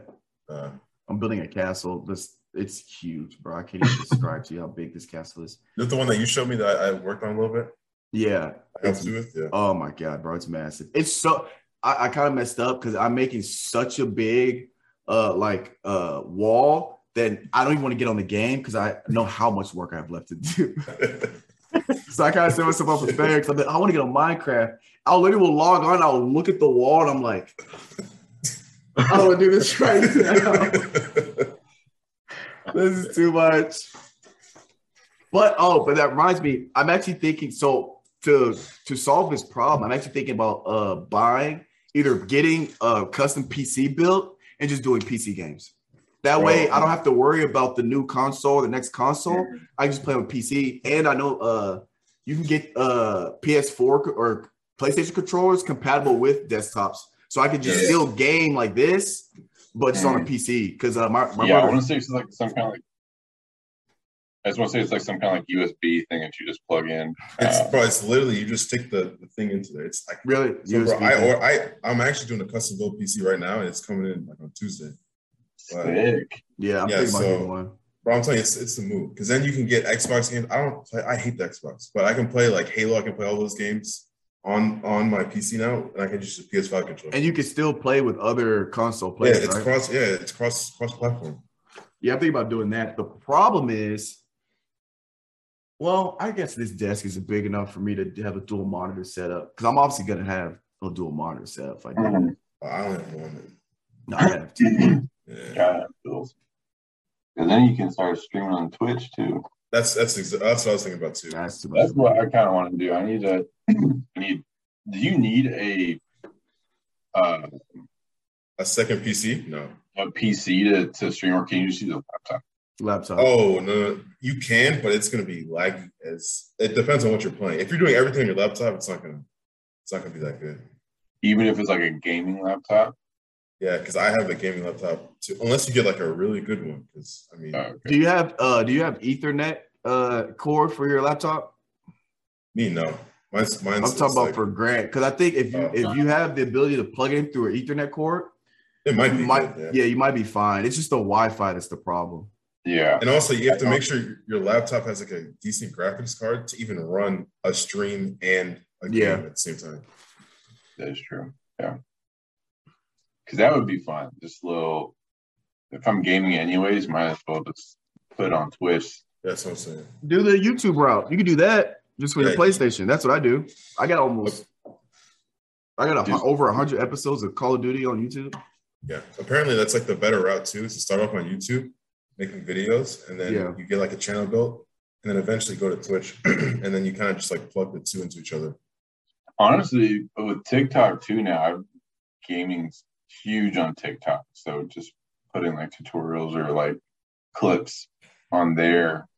Uh, I'm building a castle. This it's huge, bro. I can't even describe to you how big this castle is. is the one that you showed me that I, I worked on a little bit? Yeah. Helps you with yeah. Oh my god, bro, it's massive. It's so I, I kind of messed up because I'm making such a big uh like uh wall that I don't even want to get on the game because I know how much work I have left to do. so I kind of set myself up for failure because I want to get on Minecraft. I'll literally will log on, I'll look at the wall, and I'm like, I don't want to do this right now. this is too much. But oh, but that reminds me, I'm actually thinking so to to solve this problem, I'm actually thinking about uh buying either getting a custom PC built and just doing PC games. That way I don't have to worry about the new console, the next console. I just play on PC. And I know uh you can get uh PS4 or PlayStation controllers compatible with desktops. So I could just Yeah. still game like this, but just on a PC. Because uh my, my yeah, I want to say it's like some kind of like. I just want to say it's like some kind of like USB thing that you just plug in. It's Uh, bro, it's literally you just stick the, the thing into there. It's like really so bro, I or I I'm actually doing a custom build PC right now and it's coming in like on Tuesday. sick. yeah, I'm yeah, thinking about so- getting one. Bro, I'm telling you, it's it's the move because then you can get Xbox games. I don't play. I hate the Xbox, but I can play like Halo. I can play all those games on on my PC now, and I can just use a PS5 controller. And you can still play with other console players. yeah, players, it's right? cross. Yeah, it's cross cross platform. Yeah, I'm thinking about doing that. The problem is, well, I guess this desk isn't big enough for me to have a dual monitor setup because I'm obviously gonna have a dual monitor setup. If I do. I don't have one. no, I have two. Yeah, Gotta have bills. And then you can start streaming on Twitch too. that's that's exa- that's what I was thinking about too. That's too. That's what I kind of want to do. I need to. I need. Do you need a uh, A second PC? No. a PC to, to stream, or can you just use a laptop? laptop. Oh no, no, you can, but it's gonna be laggy. As it depends on what you're playing. If you're doing everything on your laptop, it's not gonna it's not gonna be that good. Even if it's like a gaming laptop. Yeah, because I have a gaming laptop too. Unless you get like a really good one, because I mean, Oh, okay. Do you have uh do you have Ethernet uh cord for your laptop? me no. Mine's mine's I'm talking about like- for Grant because I think if you Oh. if you have the ability to plug in through an Ethernet cord, it might be might good, yeah. you might be fine. It's just the Wi-Fi that's the problem. Yeah. And also, you have to make sure your laptop has like a decent graphics card to even run a stream and a game at the same time. That is true. Yeah. Because that would be fun. Just a little. If I'm gaming anyways, might as well just put it on Twitch. That's what I'm saying. Do the YouTube route. You can do that just for your Yeah. PlayStation. That's what I do. I got almost I got a, Just- over hundred episodes of Call of Duty on YouTube. Yeah. Apparently, that's like the better route too. Is to start off on YouTube, making videos, and then Yeah. you get like a channel built, and then eventually go to Twitch, and then you kind of just like plug the two into each other. Honestly, with TikTok too now, I've, gaming's huge on TikTok. So just putting like tutorials or like clips on there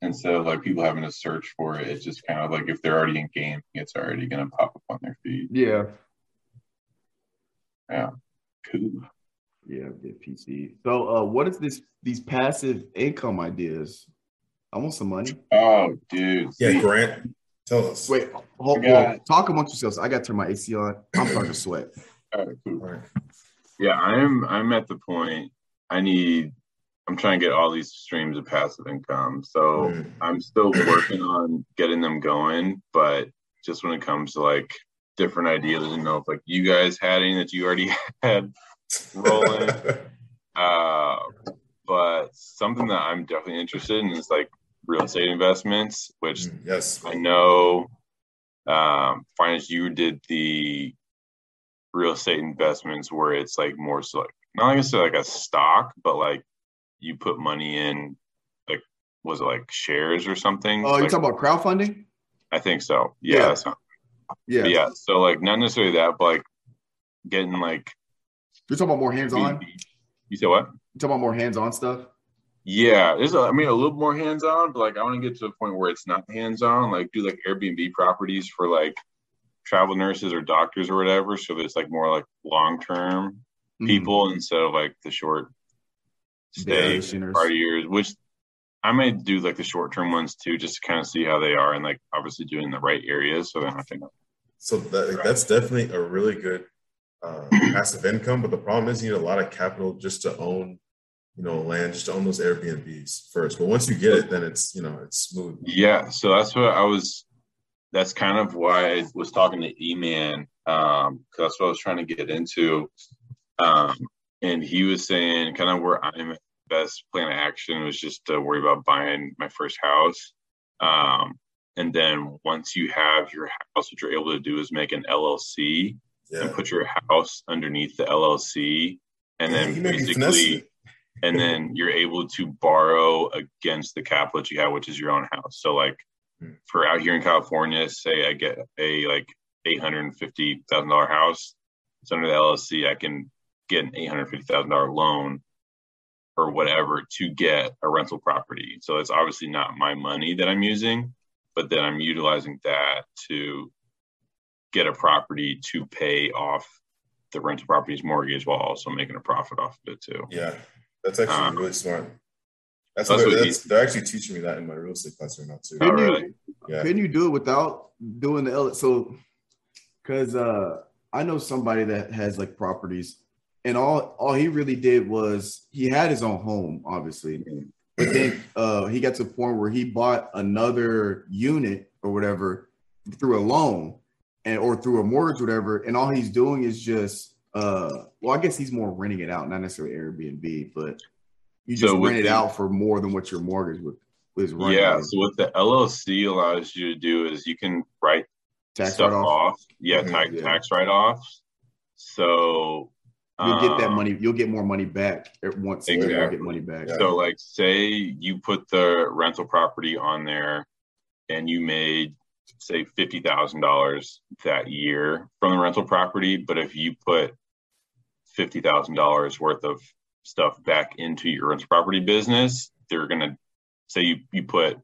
instead of like people having to search for it. It's just kind of like if they're already in game, it's already gonna pop up on their feed. Yeah. Yeah. Cool. Yeah, get PC. So uh what is this these passive income ideas? I want some money. Oh, dude. Yeah, Grant, tell us. Wait, hold, Yeah. hold- talk amongst yourselves. I gotta turn my AC on. I'm starting to sweat. All right, cool. All right. Yeah, I'm I'm at the point I need I'm trying to get all these streams of passive income. So Mm. I'm still working on getting them going, but just when it comes to like different ideas, I didn't know if like you guys had any that you already had rolling. Uh but something that I'm definitely interested in is like real estate investments, which Mm, yes. I know um finance you did the real estate investments where it's like more so like not like it's like a stock, but like you put money in like was it like shares or something? Oh, you're Like, talking about crowdfunding? I think so. Yeah. Yeah. that's Yeah. yeah. So like not necessarily that, but like getting like You're talking about more hands-on? you said what? You're talking about more hands-on stuff? Yeah, there's a, I mean a little more hands on, but like I want to get to a point where it's not hands on. Like do like Airbnb properties for like travel nurses or doctors or whatever. So it's like more like long term Mhm. people instead of like the short stay Vacationers. party years, which I may do like the short term ones too, just to kind of see how they are and like obviously doing the right areas. So then I think So that, that's definitely a really good uh, passive income. But the problem is you need a lot of capital just to own, you know, land, just to own those Airbnbs first. But once you get it, then it's you know it's smooth. yeah. So that's what I was that's kind of why I was talking to E-Man, um, because that's what I was trying to get into. Um, and he was saying kind of where I'm at best plan of action was just to worry about buying my first house. Um, and then once you have your house, what you're able to do is make an LLC Yeah. and put your house underneath the LLC, and Yeah, then he may be finessing basically, and then you're able to borrow against the capital that you have, which is your own house. So like. For out here in California, say I get a like eight hundred and fifty thousand dollar house, it's under the LLC. I can get an eight hundred fifty thousand dollar loan or whatever to get a rental property. So it's obviously not my money that I'm using, but then I'm utilizing that to get a property to pay off the rental property's mortgage while also making a profit off of it too. Yeah, that's actually Uh, really smart. That's, that's what, what that's they're actually teaching me that in my real estate class right now too. Oh, Couldn't you- really? Yeah. Couldn't you do it without doing the L? So, because uh, I know somebody that has like properties, and all all he really did was he had his own home, obviously, but then uh, he got to a point where he bought another unit or whatever through a loan, and or through a mortgage, whatever, and all he's doing is just uh, well, I guess he's more renting it out, not necessarily Airbnb, but you just So rent it the- out for more than what your mortgage would was running. Yeah. So what the LLC allows you to do is you can write tax stuff write-off. off. Yeah, Mhm, tax, yeah. tax write offs. So You'll get that um, money. You'll get more money back at once. a year, You'll Exactly. get money back. Yeah. So, like, say you put the rental property on there and you made, say, $50,000 that year from the rental property. But if you put $50,000 worth of stuff back into your rental property business, they're going to say you, you put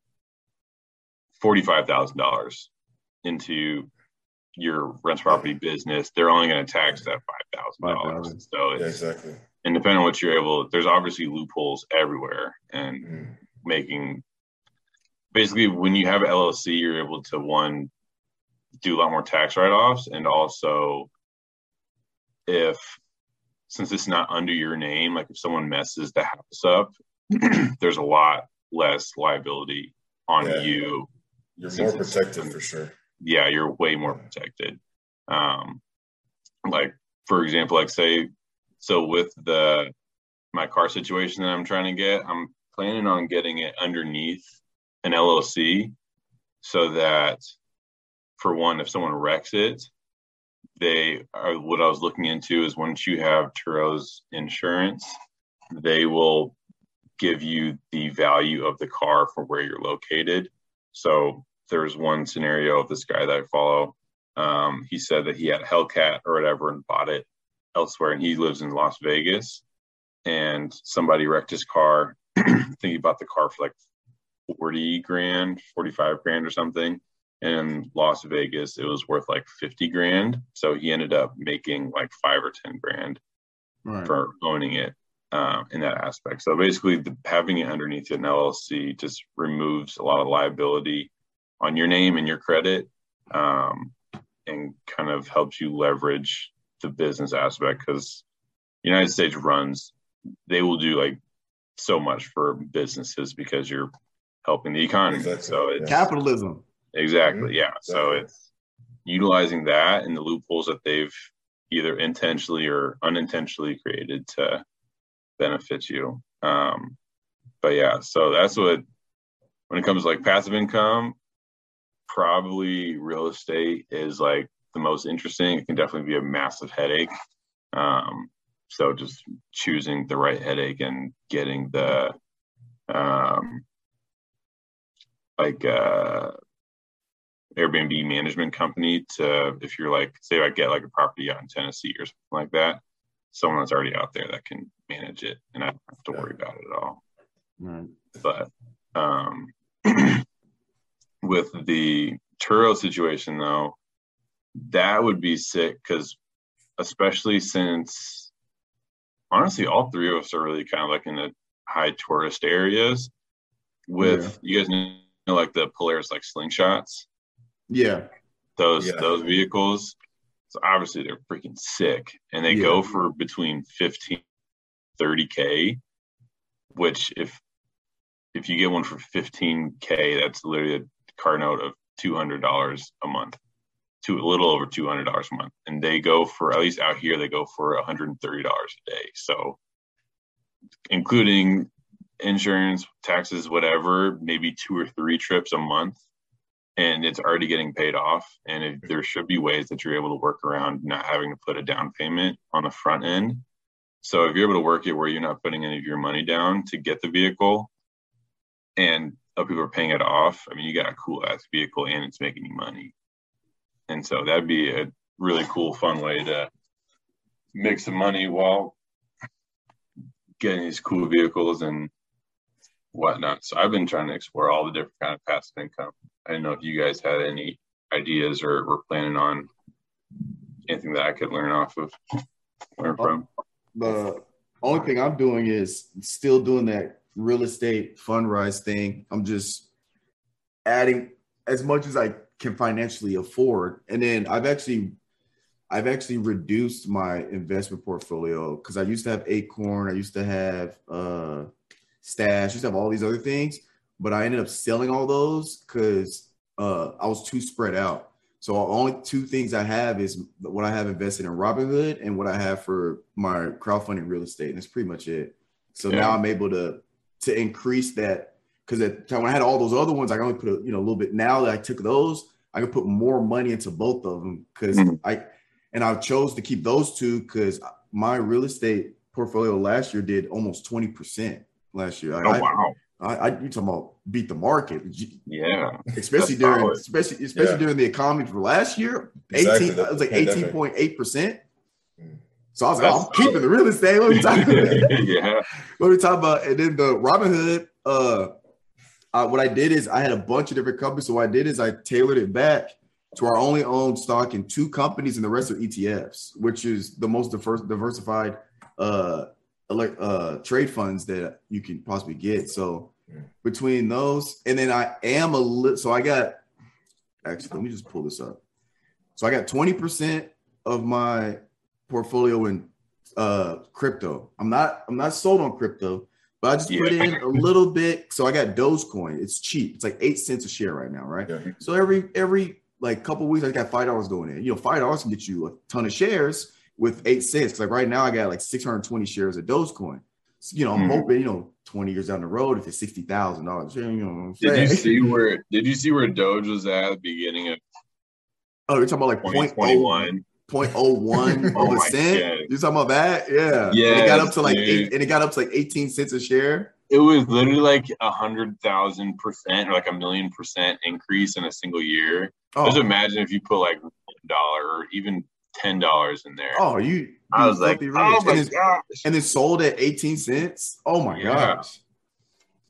$45,000 into your rental property business. They're only going to tax that $5,000. 5,000. So, Yeah, exactly. and depending on what you're able, there's obviously loopholes everywhere, and Mhm. making basically when you have an LLC, you're able to one do a lot more tax write-offs, and also if since it's not under your name, like if someone messes the house up, there's a lot less liability on Yeah. you. You're more protected for sure. Yeah, you're way more protected. Um, like for example, like say, so with the my car situation that I'm trying to get, I'm planning on getting it underneath an LLC so that for one, if someone wrecks it, they are what I was looking into is once you have Turo's insurance, they will give you the value of the car for where you're located. So there's one scenario of this guy that I follow. Um, he said that he had Hellcat or whatever and bought it elsewhere, and he lives in Las Vegas. And somebody wrecked his car. I think he bought the car for like 40 grand, 45 grand or something. And in Las Vegas, it was worth like 50 grand. So he ended up making like five or 10 grand Right. for owning it um, in that aspect. So basically, the, having it underneath an LLC just removes a lot of liability on your name and your credit, um, and kind of helps you leverage the business aspect because United States runs they will do like so much for businesses because you're helping the economy. Exactly, So it's Capitalism. Exactly. Yeah. So it's utilizing that and the loopholes that they've either intentionally or unintentionally created to benefit you. Um, but yeah, so that's what when it comes to like passive income, probably real estate is like the most interesting. It can definitely be a massive headache. Um, so just choosing the right headache and getting the um, like uh Airbnb management company to if you're like say I get like a property out in Tennessee or something like that, someone that's already out there that can manage it and I don't have to worry about it at all. Right. But um with the Turo situation though, that would be sick because especially since honestly all three of us are really kind of like in the high tourist areas with you guys know like the Polaris like slingshots Yeah. those Yeah. those vehicles so obviously they're freaking sick and they Yeah. go for between 15 30k which if if you get one for 15k that's literally a car note of two hundred dollars a month, to a little over two hundred dollars a month, and they go for at least out here they go for one hundred and thirty dollars a day. So, including insurance, taxes, whatever, maybe two or three trips a month, and it's already getting paid off. And if, mm-hmm. there should be ways that you're able to work around not having to put a down payment on the front end. So if you're able to work it where you're not putting any of your money down to get the vehicle, and other people are paying it off, I mean, you got a cool ass vehicle and it's making you money. And so that'd be a really cool, fun way to make some money while getting these cool vehicles and whatnot. So I've been trying to explore all the different kind of passive income. I didn't know if you guys had any ideas or were planning on anything that I could learn off of, learn from. the only thing I'm doing is still doing that real estate fundrise thing. I'm just adding as much as I can financially afford. And then I've actually I've actually reduced my investment portfolio because I used to have Acorn, I used to have uh stash, used to have all these other things, but I ended up selling all those because uh I was too spread out. So only two things I have is what I have invested in Robinhood and what I have for my crowdfunding real estate. And that's pretty much it. So Yeah. now I'm able to to increase that because at the time when I had all those other ones, I only put a you know a little bit. Now that I took those, I can put more money into both of them because Mhm. I and I chose to keep those two because my real estate portfolio last year did almost twenty percent last year. I, Oh I- wow. I, I you talking about beat the market, Yeah. especially during solid. especially especially Yeah. during the economy for last year. Exactly, Eighteen, the it was like eighteen point eight percent. So I was like, That's I'm keeping the real estate. What are you talking about? yeah. what are we talking about? And then the Robinhood, uh, uh, what I did is I had a bunch of different companies. So what I did is I tailored it back to our only owned stock in two companies, and the rest are ETFs, which is the most diverse, diversified uh, elect, uh, trade funds that you can possibly get. So between those, and then I am a little. So I got actually. Let me just pull this up. So I got twenty percent of my portfolio in uh crypto. I'm not I'm not sold on crypto, but I just put in a little bit. So I got Dogecoin. It's cheap. It's like eight cents a share right now, right? Yeah. So every every like couple weeks, I got five dollars going in. You know, five dollars can get you a ton of shares with eight cents. like right now, I got like 620 shares of Dogecoin. So, you know, I'm Mhm. hoping, you know, 20 years down the road, if it's sixty thousand dollars, you know Did you see where did you see where Doge was at the beginning of Oh, you're talking about like point oh 2021? point oh one of a cent. God. You're talking about that? Yeah. Yeah. And it got up to like dude. eight, and it got up to like 18 cents a share. It was literally like a hundred thousand percent or like a million percent increase in a single year. Oh, Just imagine if you put like one dollar or even ten dollars in there. oh you I was like, rich. oh my and, it's, gosh. and it's sold at 18 cents. Oh my Yeah. gosh.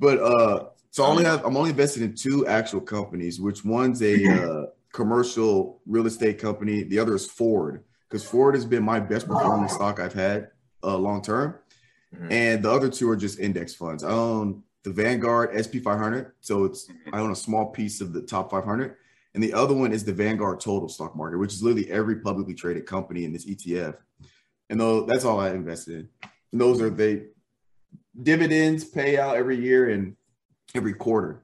But uh so I only have I'm only invested in two actual companies, which one's a uh commercial real estate company, the other is Ford, because Ford has been my best performing stock I've had uh long term. Mhm. And the other two are just index funds. I own the Vanguard SP 500. So it's I own a small piece of the top 500. And the other one is the Vanguard Total Stock Market, which is literally every publicly traded company in this ETF. And though that's all I invested in. And those are they dividends pay out every year and every quarter.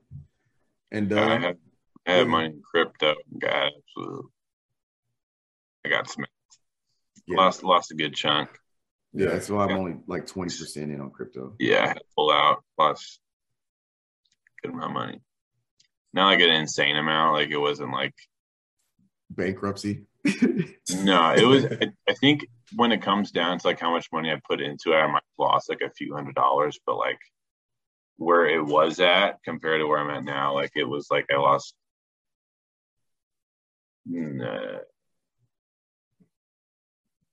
And Yeah, I uh, had I had money in crypto. Got absolutely. I got smacked. yeah, Lost lost a good chunk. yeah, that's why I'm Yeah. only like 20% in on crypto. Yeah, I had to pull out. Lost good amount of money. Not like an insane amount. Like it wasn't like Bankruptcy. no. It was. I, I think when it comes down to like how much money I put into it, I might have lost like a few hundred dollars. But like where it was at compared to where I'm at now, like it was like I lost. mm, uh,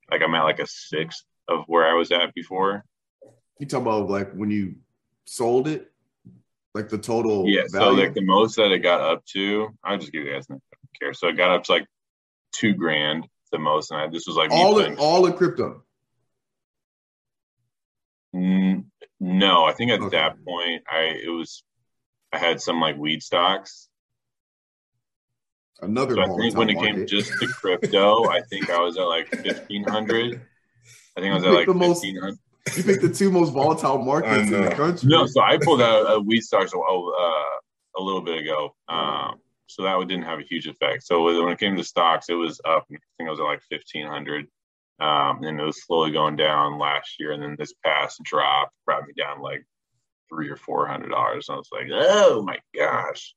like I'm at like a sixth of where I was at before. You talk about like when you sold it, like the total yeah value. so like the most that it got up to i'll just give you guys an I care so it got up to like two grand the most and I, this was like all in, all in crypto no i think at okay. that point i it was i had some like weed stocks another so i think when it market. came just to crypto i think i was at like 1500 i think i was at like 1500 you picked the two most volatile markets in the country. No, so I pulled out a weed stocks a, uh, a little bit ago. Um, so that didn't have a huge effect. So when it came to stocks, it was up. I think it was at like fifteen hundred, um, and it was slowly going down last year, and then this past drop brought me down like three or four hundred dollars. And I was like, oh my gosh.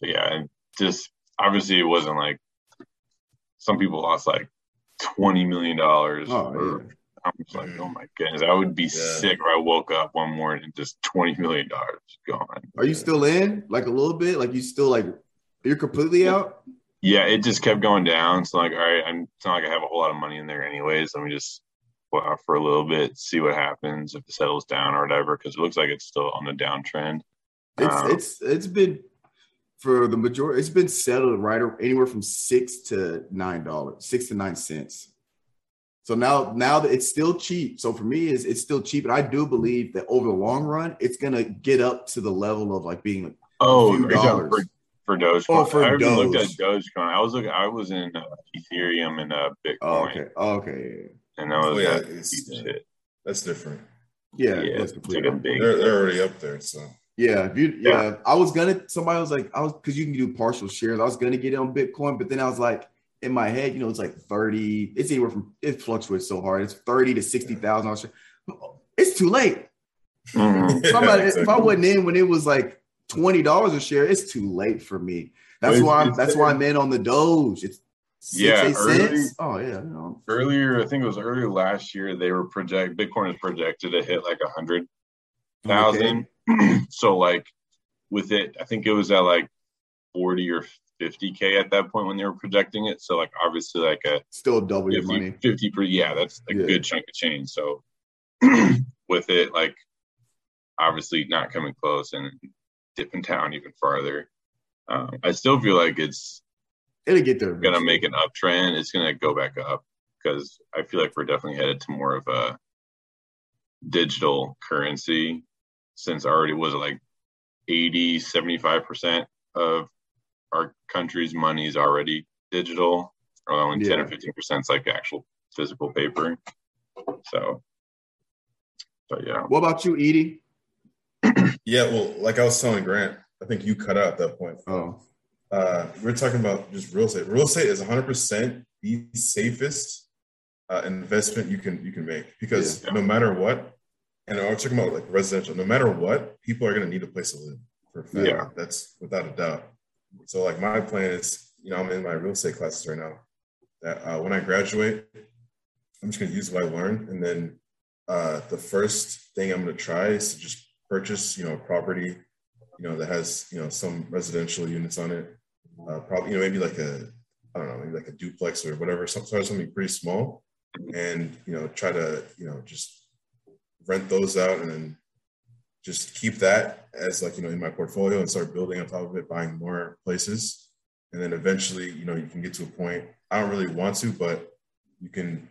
But yeah, and just obviously it wasn't like some people lost like twenty million dollars. Oh, yeah. I'm just like, oh my goodness, I would be Yeah. sick if I woke up one morning and just twenty million dollars gone. Are you still in? Like a little bit? Like you still like you're completely out? Yeah, it just kept going down. So like, all right, I'm it's not like I have a whole lot of money in there anyways. Let me just put out for a little bit, see what happens if it settles down or whatever, because it looks like it's still on the downtrend. It's Um, it's it's been for the majority. It's been settled right ar- anywhere from six to nine dollars, six to nine cents. So now now that it's still cheap. So for me, is it's still cheap, and I do believe that over the long run, it's gonna get up to the level of like being like Oh, few are you talking dollars. for for Dogecoin. Oh, for I haven't looked at Doge. Dogecoin. I was looking. I was in uh, Ethereum and uh, Bitcoin, oh, okay, oh, okay, and that was Oh, yeah, like it's- shit. That's different. yeah, Yeah, that's it's like completely. big. They're they're already up there. So Yeah, if you, yeah, Yeah. I was gonna. Somebody was like, I was because you can do partial shares. I was gonna get it on Bitcoin, but then I was like, in my head, you know, it's like thirty. It's anywhere from it fluctuates so hard. It's thirty to sixty thousand dollars. It's too late. Mhm. If, I wasn't in when it was like twenty dollars a share, it's too late for me. That's why. I'm, that's why I'm in on the Doge. It's six, Yeah, early- cents. Oh yeah, know. earlier, I think it was earlier last year, they were project Bitcoin is projected to hit like a hundred thousand. so like with it, I think it was at like forty or fifty k at that point when they were projecting it. So like obviously like a Still double your 50, money. 50 per yeah, that's a Yeah. good chunk of change. So with it, like obviously not coming close and dipping down even farther. Um, I still feel like it's It'll get there. gonna make an uptrend. It's gonna go back up because I feel like we're definitely headed to more of a digital currency since already was like 80 75 percent of our country's money is already digital or only 10 or 15 percent is like actual physical paper so but yeah What about you, Edie? yeah, well, like I was telling Grant, I think you cut out at that point. Oh, Uh, we're talking about just real estate. Real estate is 100 percent the safest uh, investment you can you can make because Yeah. no matter what, and I'm talking about like residential. No matter what, people are going to need a place to live. For a fact. Yeah. that's without a doubt. So like my plan is, you know, I'm in my real estate classes right now. That uh, when I graduate, I'm just going to use what I learned, and then uh, the first thing I'm going to try is to just purchase, you know, a property, you know, that has you know some residential units on it. Uh, probably, you know, maybe like a, I don't know, maybe like a duplex or whatever, some something pretty small, and you know, try to, you know, just rent those out and then just keep that as like you know in my portfolio and start building on top of it, buying more places, and then eventually, you know, you can get to a point. I don't really want to, but you can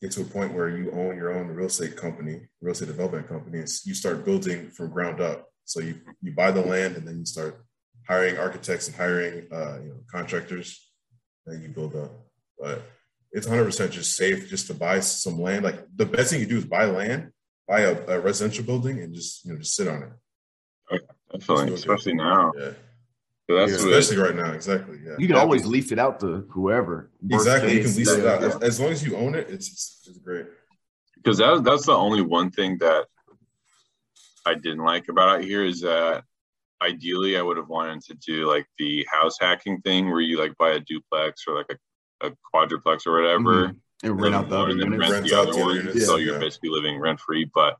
get to a point where you own your own real estate company, real estate development company, and you start building from ground up. So you you buy the land and then you start hiring architects and hiring uh, you know contractors, and you build up. But it's 100 percent just safe just to buy some land. Like the best thing you do is buy land, buy a, a residential building, and just you know just sit on it. definitely It's especially now Yeah, so that's Yeah, what especially right now. Exactly. Yeah. you can Yeah, always lease it out to whoever. Exactly. You can lease it out as, as long as you own it. It's it's, it's great. because that, that's the only one thing that I didn't like about out here is that ideally I would have wanted to do like the house hacking thing where you like buy a duplex or like a, a quadruplex or whatever. Mhm. And rent out the other and units. rent Rent the out other the other ones. units, so you're basically living rent free. But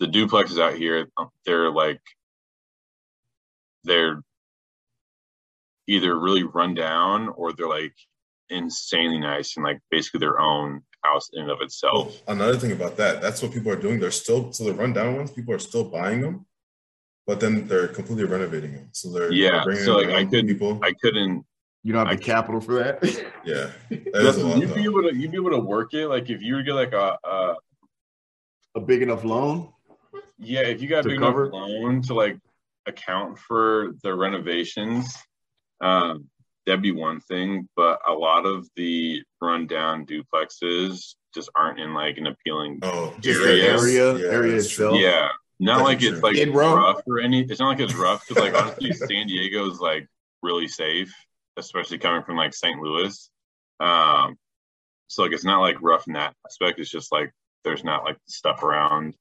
the duplexes out here, um, they're like they're either really run down or they're like insanely nice and like basically their own house in and of itself. Well, another thing about that, that's what people are doing. They're still so the rundown ones, people are still buying them, but then they're completely renovating them. So they're Yeah, they're bringing so, like, I couldn't- people. I couldn't You don't have I the capital for that. yeah, that is a you'd be able to you'd be able to work it like if you were to get like a, a a big enough loan. yeah if you got a big cover? enough loan to like account for the renovations um that'd be one thing but a lot of the rundown duplexes just aren't in like an appealing Oh, Just area- area that's true. itself. yeah not That's like true. it's like Skid Row? rough or any it's not like it's rough because like honestly san diego's like really safe, especially coming from like St. Louis. Um, so like it's not like rough in that aspect. It's just like there's not like stuff around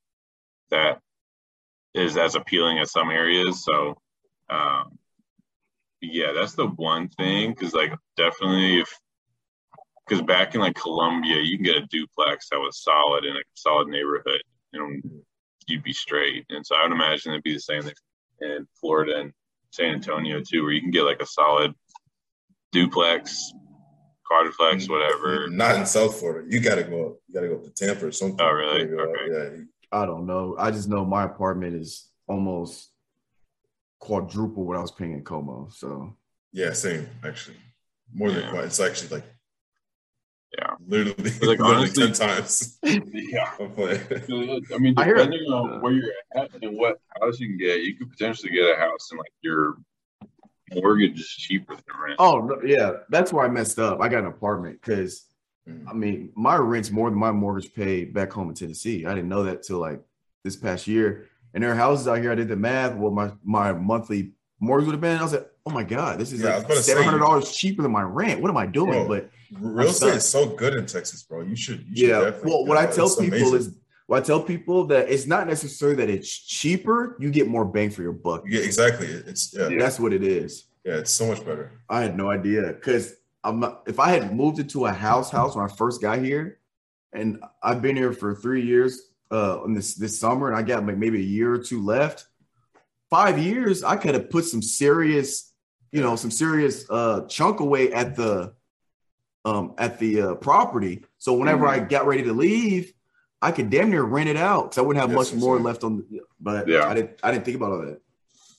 that is as appealing as some areas. So um, yeah, that's the one thing because like definitely if because back in like Columbia, you can get a duplex that was solid in a solid neighborhood, and you'd be straight. And so I would imagine it'd be the same thing in Florida and San Antonio too, where you can get like a solid duplex, quadruplex, Mm-hmm. whatever. Not in South Florida. You gotta go. You gotta go to Tampa or something. Oh, really? Go- Okay. Yeah. I don't know. I just know my apartment is almost quadruple what I was paying in Como. So Yeah. Same. Actually, more than Yeah. quite. It's actually like Yeah. literally, like, literally honestly- ten times. Yeah. I'm playing. I mean, hear- depending on where you're at and what house you can get, you could potentially get a house and like your mortgage is cheaper than rent. Oh yeah, that's where I messed up. I got an apartment because Mm. I mean my rent's more than my mortgage paid back home in Tennessee. I didn't know that till like this past year. And there are houses out here. I did the math. What my my monthly mortgage would have been. I was like, oh my god, this is Yeah, like about to say- seven hundred dollars cheaper than my rent. What am I doing? Bro, but Real estate is so good in Texas, bro. You should. You should yeah, definitely well, what I tell people amazing. is what I tell people that it's not necessarily that it's cheaper. You get more bang for your buck. Yeah, exactly. It's yeah, yeah, That's what it is. Yeah, it's so much better. I had no idea because I'm not, if I had moved into a house house when I first got here, and I've been here for three years uh in this this summer, and I got like maybe a year or two left. Five years, I could have put some serious, you know, some serious uh chunk away at the um at the uh, property. So whenever I got ready to leave, I could damn near rent it out because I wouldn't have Yes, much more left on. The, but Yeah. I didn't I didn't think about all that.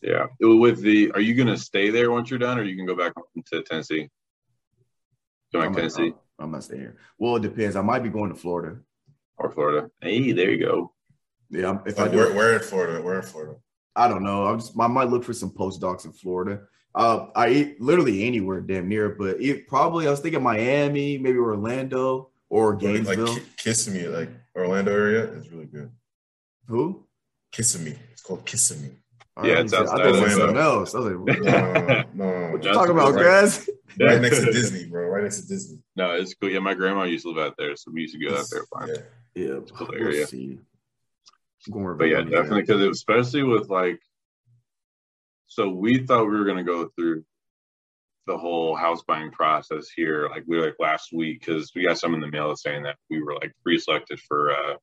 Yeah. With the, are you going to stay there once you're done, or you can go back to Tennessee? Go back I'm to not, Tennessee I'm not staying here. Well, it depends. I might be going to Florida. or Florida? Hey, there you go. Yeah, I'm- if I Like, do, we're, we're in Florida. We're in Florida. I don't know. I'm just I might look for some postdocs in Florida. Uh, I eat literally anywhere damn near, but it, probably I was thinking Miami, maybe Orlando or Like Gainesville. Ki- Kissimmee, like Orlando area, is really good. Who? Kissimmee. It's called Kissimmee. Oh, yeah, I it's thought you said- outside I thought you of said something else. I was like, No, what no, no, no, no, you no. talking about, Right- guys? Right next to Disney, bro. Right next to Disney. No, it's cool. Yeah, my grandma used to live out there, so we used to go out there. Fine. Yeah. Yeah, cool we'll see. Going But yeah, Ravana, definitely because especially with like, so we thought we were gonna go through the whole house buying process here, like we like last week, because we got some in the mail saying that we were like pre-selected for uh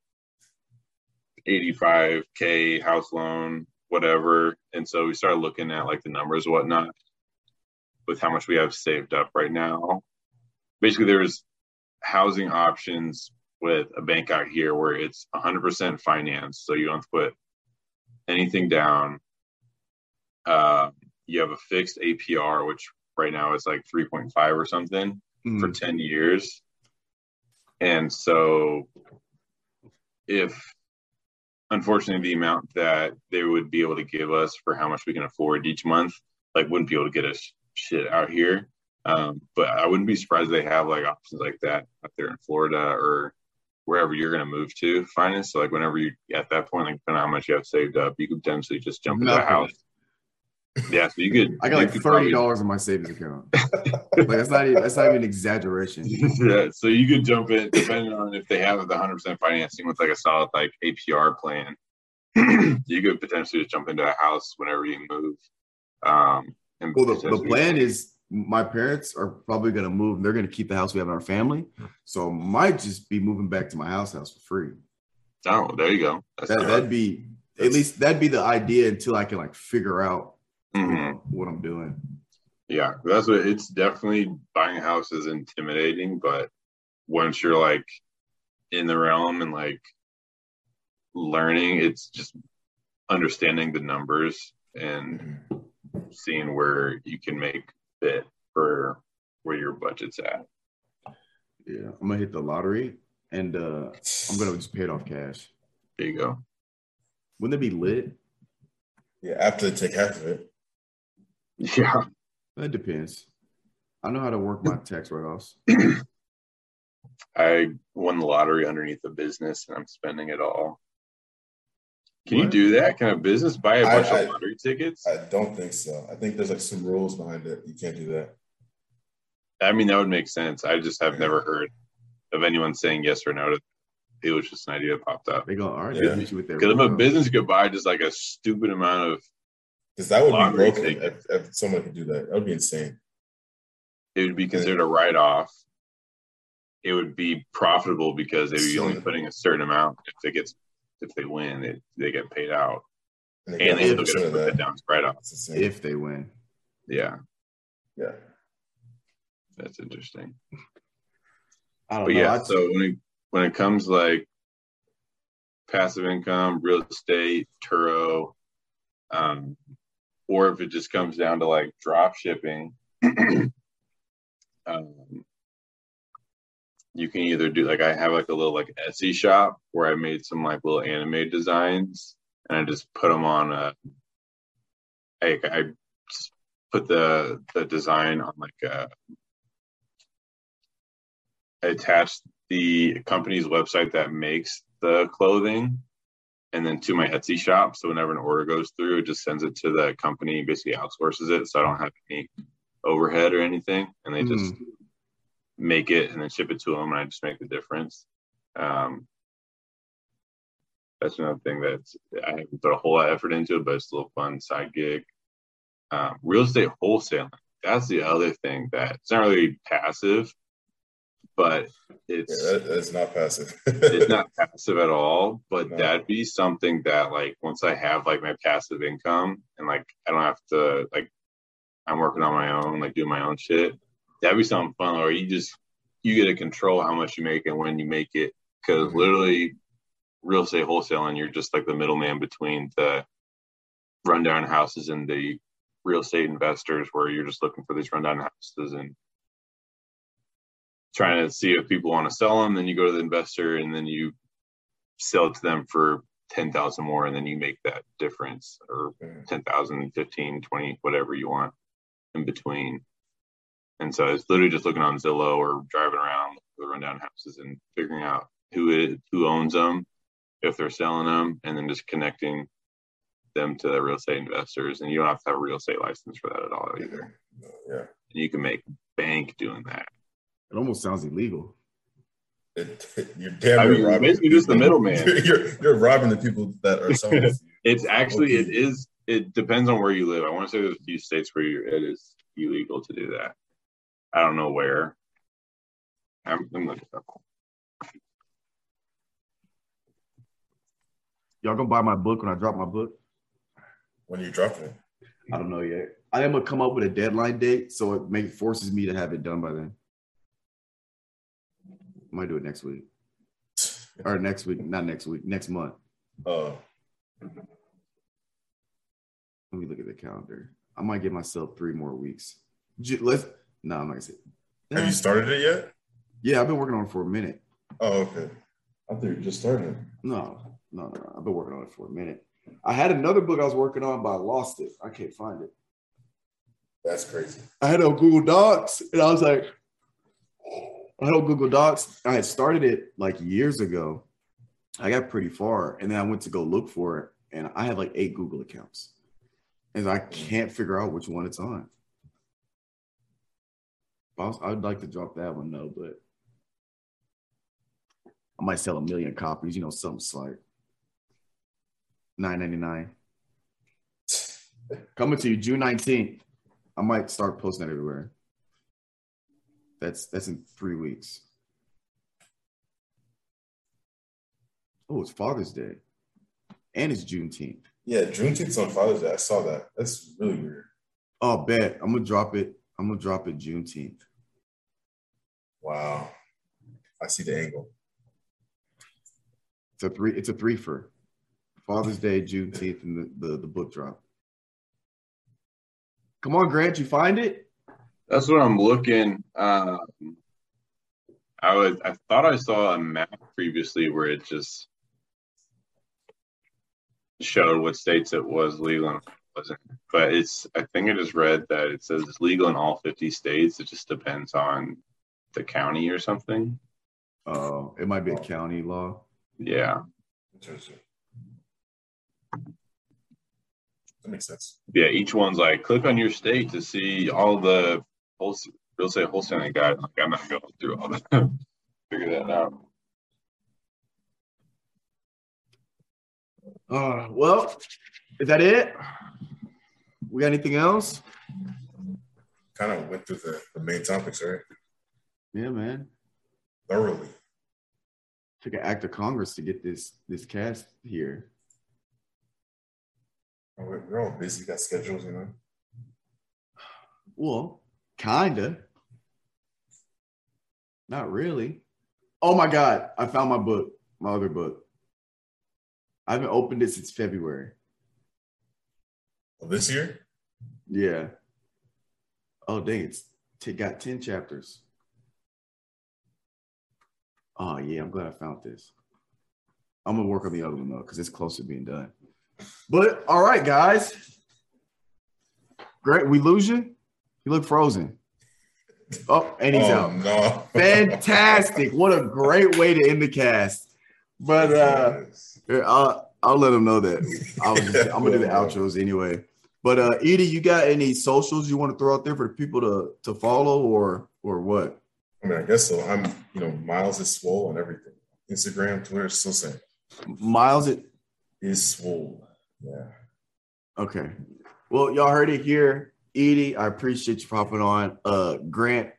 85k house loan, whatever, and so we started looking at like the numbers whatnot with how much we have saved up right now. Basically, there's housing options with a bank out here where it's 100% financed so you don't have to put anything down. Uh, you have a fixed APR, which right now is like 3.5 or something Mhm. for 10 years. And so, if unfortunately the amount that they would be able to give us for how much we can afford each month, like wouldn't be able to get us shit out here. Um, but I wouldn't be surprised they have like options like that out there in Florida or wherever you're going to move to finance. So like whenever you at that point, like depending on how much you have saved up, you could potentially just jump into a house. Yeah, so you could. I got like thirty dollars in my savings account. like that's not even that's not even an exaggeration. yeah, so you could jump in depending on if they have the 100% financing with like a solid like APR plan. you could potentially just jump into a house whenever you move. Um, and Well, the, the plan is my parents are probably going to move. They're going to keep the house we have in our family. So I might just be moving back to my house house for free. Oh, there you go. That's That, that'd be at least that'd be the idea until I can like figure out you Mhm. what I'm doing. Yeah, that's what it's definitely buying a house is intimidating, but once you're like in the realm and like learning, it's just understanding the numbers and seeing where you can make fit for where your budget's at. Yeah, I'm gonna hit the lottery and uh I'm gonna just pay it off cash. There you go. Wouldn't it be lit? Yeah, after they take half of it. Yeah. That depends. I know how to work my tax write-offs. I won the lottery underneath the business and I'm spending it all. Can you do that? Can a business buy a bunch I- of lottery tickets? I don't think so. I think there's like some rules behind it. You can't do that. I mean, that would make sense. I just have never heard of anyone saying yes or no to it. was just an idea that popped up. They go, all right, Yeah. they hit you with their Because if a business could buy just like a stupid amount of, Because that would be broken if, if someone could do that. That would be insane. it would be considered a write off. It would be profitable because they would be only putting a certain amount. If they get, if they win, it, they get paid out, And, and they get still get to put that that. down as write off. If they win. Yeah, yeah. that's interesting. I don't But know. yeah, I'd- so when it when it comes like passive income, real estate, Turo, um, or if it just comes down to like drop shipping, um, you can either do like I have like a little like Etsy shop where I made some like little anime designs and I just put them on a. I, I just put the the design on like a I attached the company's website that makes the clothing and then to my Etsy shop. So whenever an order goes through, it just sends it to the company, basically outsources it. So I don't have any overhead or anything. And they just make it and then ship it to them. And I just make the difference. Um, that's another thing that I haven't put a whole lot of effort into but it's a little fun side gig. Um, real estate wholesaling. That's the other thing that it's not really passive, but Yeah, it's that, that's not passive. it's not passive at all, but No. that'd be something that like once I have like my passive income and like I don't have to like I'm working on my own, like doing my own shit. That'd be something fun or you just you get to control how much you make and when you make it. because Mhm. literally real estate wholesaling, you're just like the middleman between the rundown houses and the real estate investors where you're just looking for these rundown houses and trying to see if people want to sell them. Then you go to the investor and then you sell it to them for 10,000 more and then you make that difference or Mhm. 10,000, 15, 20, whatever you want in between. And so it's literally just looking on Zillow or driving around the rundown houses and figuring out who it, who owns them, if they're selling them, and then just connecting them to the real estate investors. And you don't have to have a real estate license for that at all either. yeah. And you can make bank doing that. It almost sounds illegal. You're damn I mean, you're robbing basically just the middleman. You're, you're, you're robbing the people that are selling. It's actually it Okay. is it depends on where you live. I want to say there's a few states where you it is illegal to do that. I don't know where. I'm, I'm looking up. Y'all gonna buy my book when I drop my book? when you drop it. I don't know yet. I am gonna come up with a deadline date, so it may forces me to have it done by then. I might do it next week or next week, not next week, next month. Uh, Let me look at the calendar. I might give myself three more weeks. Let's. No, I'm not gonna say. have you started it yet? Yeah, I've been working on it for a minute. Oh, okay. I thought you just starting. No, no, no, no. I've been working on it for a minute. I had another book I was working on, but I lost it. I can't find it. That's crazy. I had it on Google Docs, and I was like, I it on Google Docs. I had started it like years ago. I got pretty far, and then I went to go look for it, and I have like eight Google accounts, and I can't figure out which one it's on. I'd like to drop that one though, but I might sell a million copies. You know, something slight. Nine ninety nine. Coming to you June nineteenth. I might start posting that everywhere. That's that's in three weeks. Oh, it's Father's Day, and it's Juneteenth. Yeah, Juneteenth's on Father's Day. I saw that. That's really weird. Oh, bet I'm gonna drop it. I'm gonna drop it Juneteenth. Wow. I see the angle. It's a three. It's a three for Father's Day, Juneteenth, and the, the the book drop. Come on, Grant, you find it? That's what I'm looking. Um, I was I thought I saw a map previously where it just showed what states it was legal and wasn't. But it's I think I just read that it says it's legal in all 50 states. It just depends on the county or something. Uh, it might be a county law. Yeah. Interesting. That makes sense. Yeah, each one's like click on your state to see all the wholesale, real estate wholesaling guide. Like I'm not going through all that. Figure that out. Uh, well, is that it? We got anything else? Kind of went through the, the main topics, right? Yeah, man. Thoroughly. Took an act of Congress to get this this cast here. Oh, We're, we're all busy, got schedules, you know. Well, kinda. Not really. Oh my god, I found my book, my other book. I haven't opened it since February. Well, this year, Yeah. Oh dang, it's t- got 10 chapters. Oh yeah, I'm glad I found this. I'm gonna work on the other one though, because it's close to being done. But all right, guys. Great. We lose you? You look frozen. Oh, and he's oh out. no, Fantastic. What a great way to end the cast. But uh I'll, I'll let them know that. I just, I'm gonna do the outros anyway. But uh Edie, you got any socials you want to throw out there for the people to to follow or or what? I mean, I guess so. I'm, you know, Miles is swole on everything. Instagram, Twitter, still same. Miles it Is swole. Yeah. okay. Well, y'all heard it here. Edie, I appreciate you popping on. Uh Grant,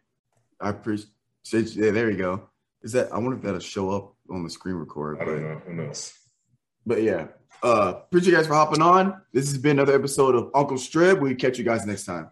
I appreciate you. Yeah, there you go. Is that I wonder if that'll show up on the screen record. I don't know. Who knows? But yeah, uh, appreciate you guys for hopping on. This has been another episode of Uncle Strib. We catch you guys next time.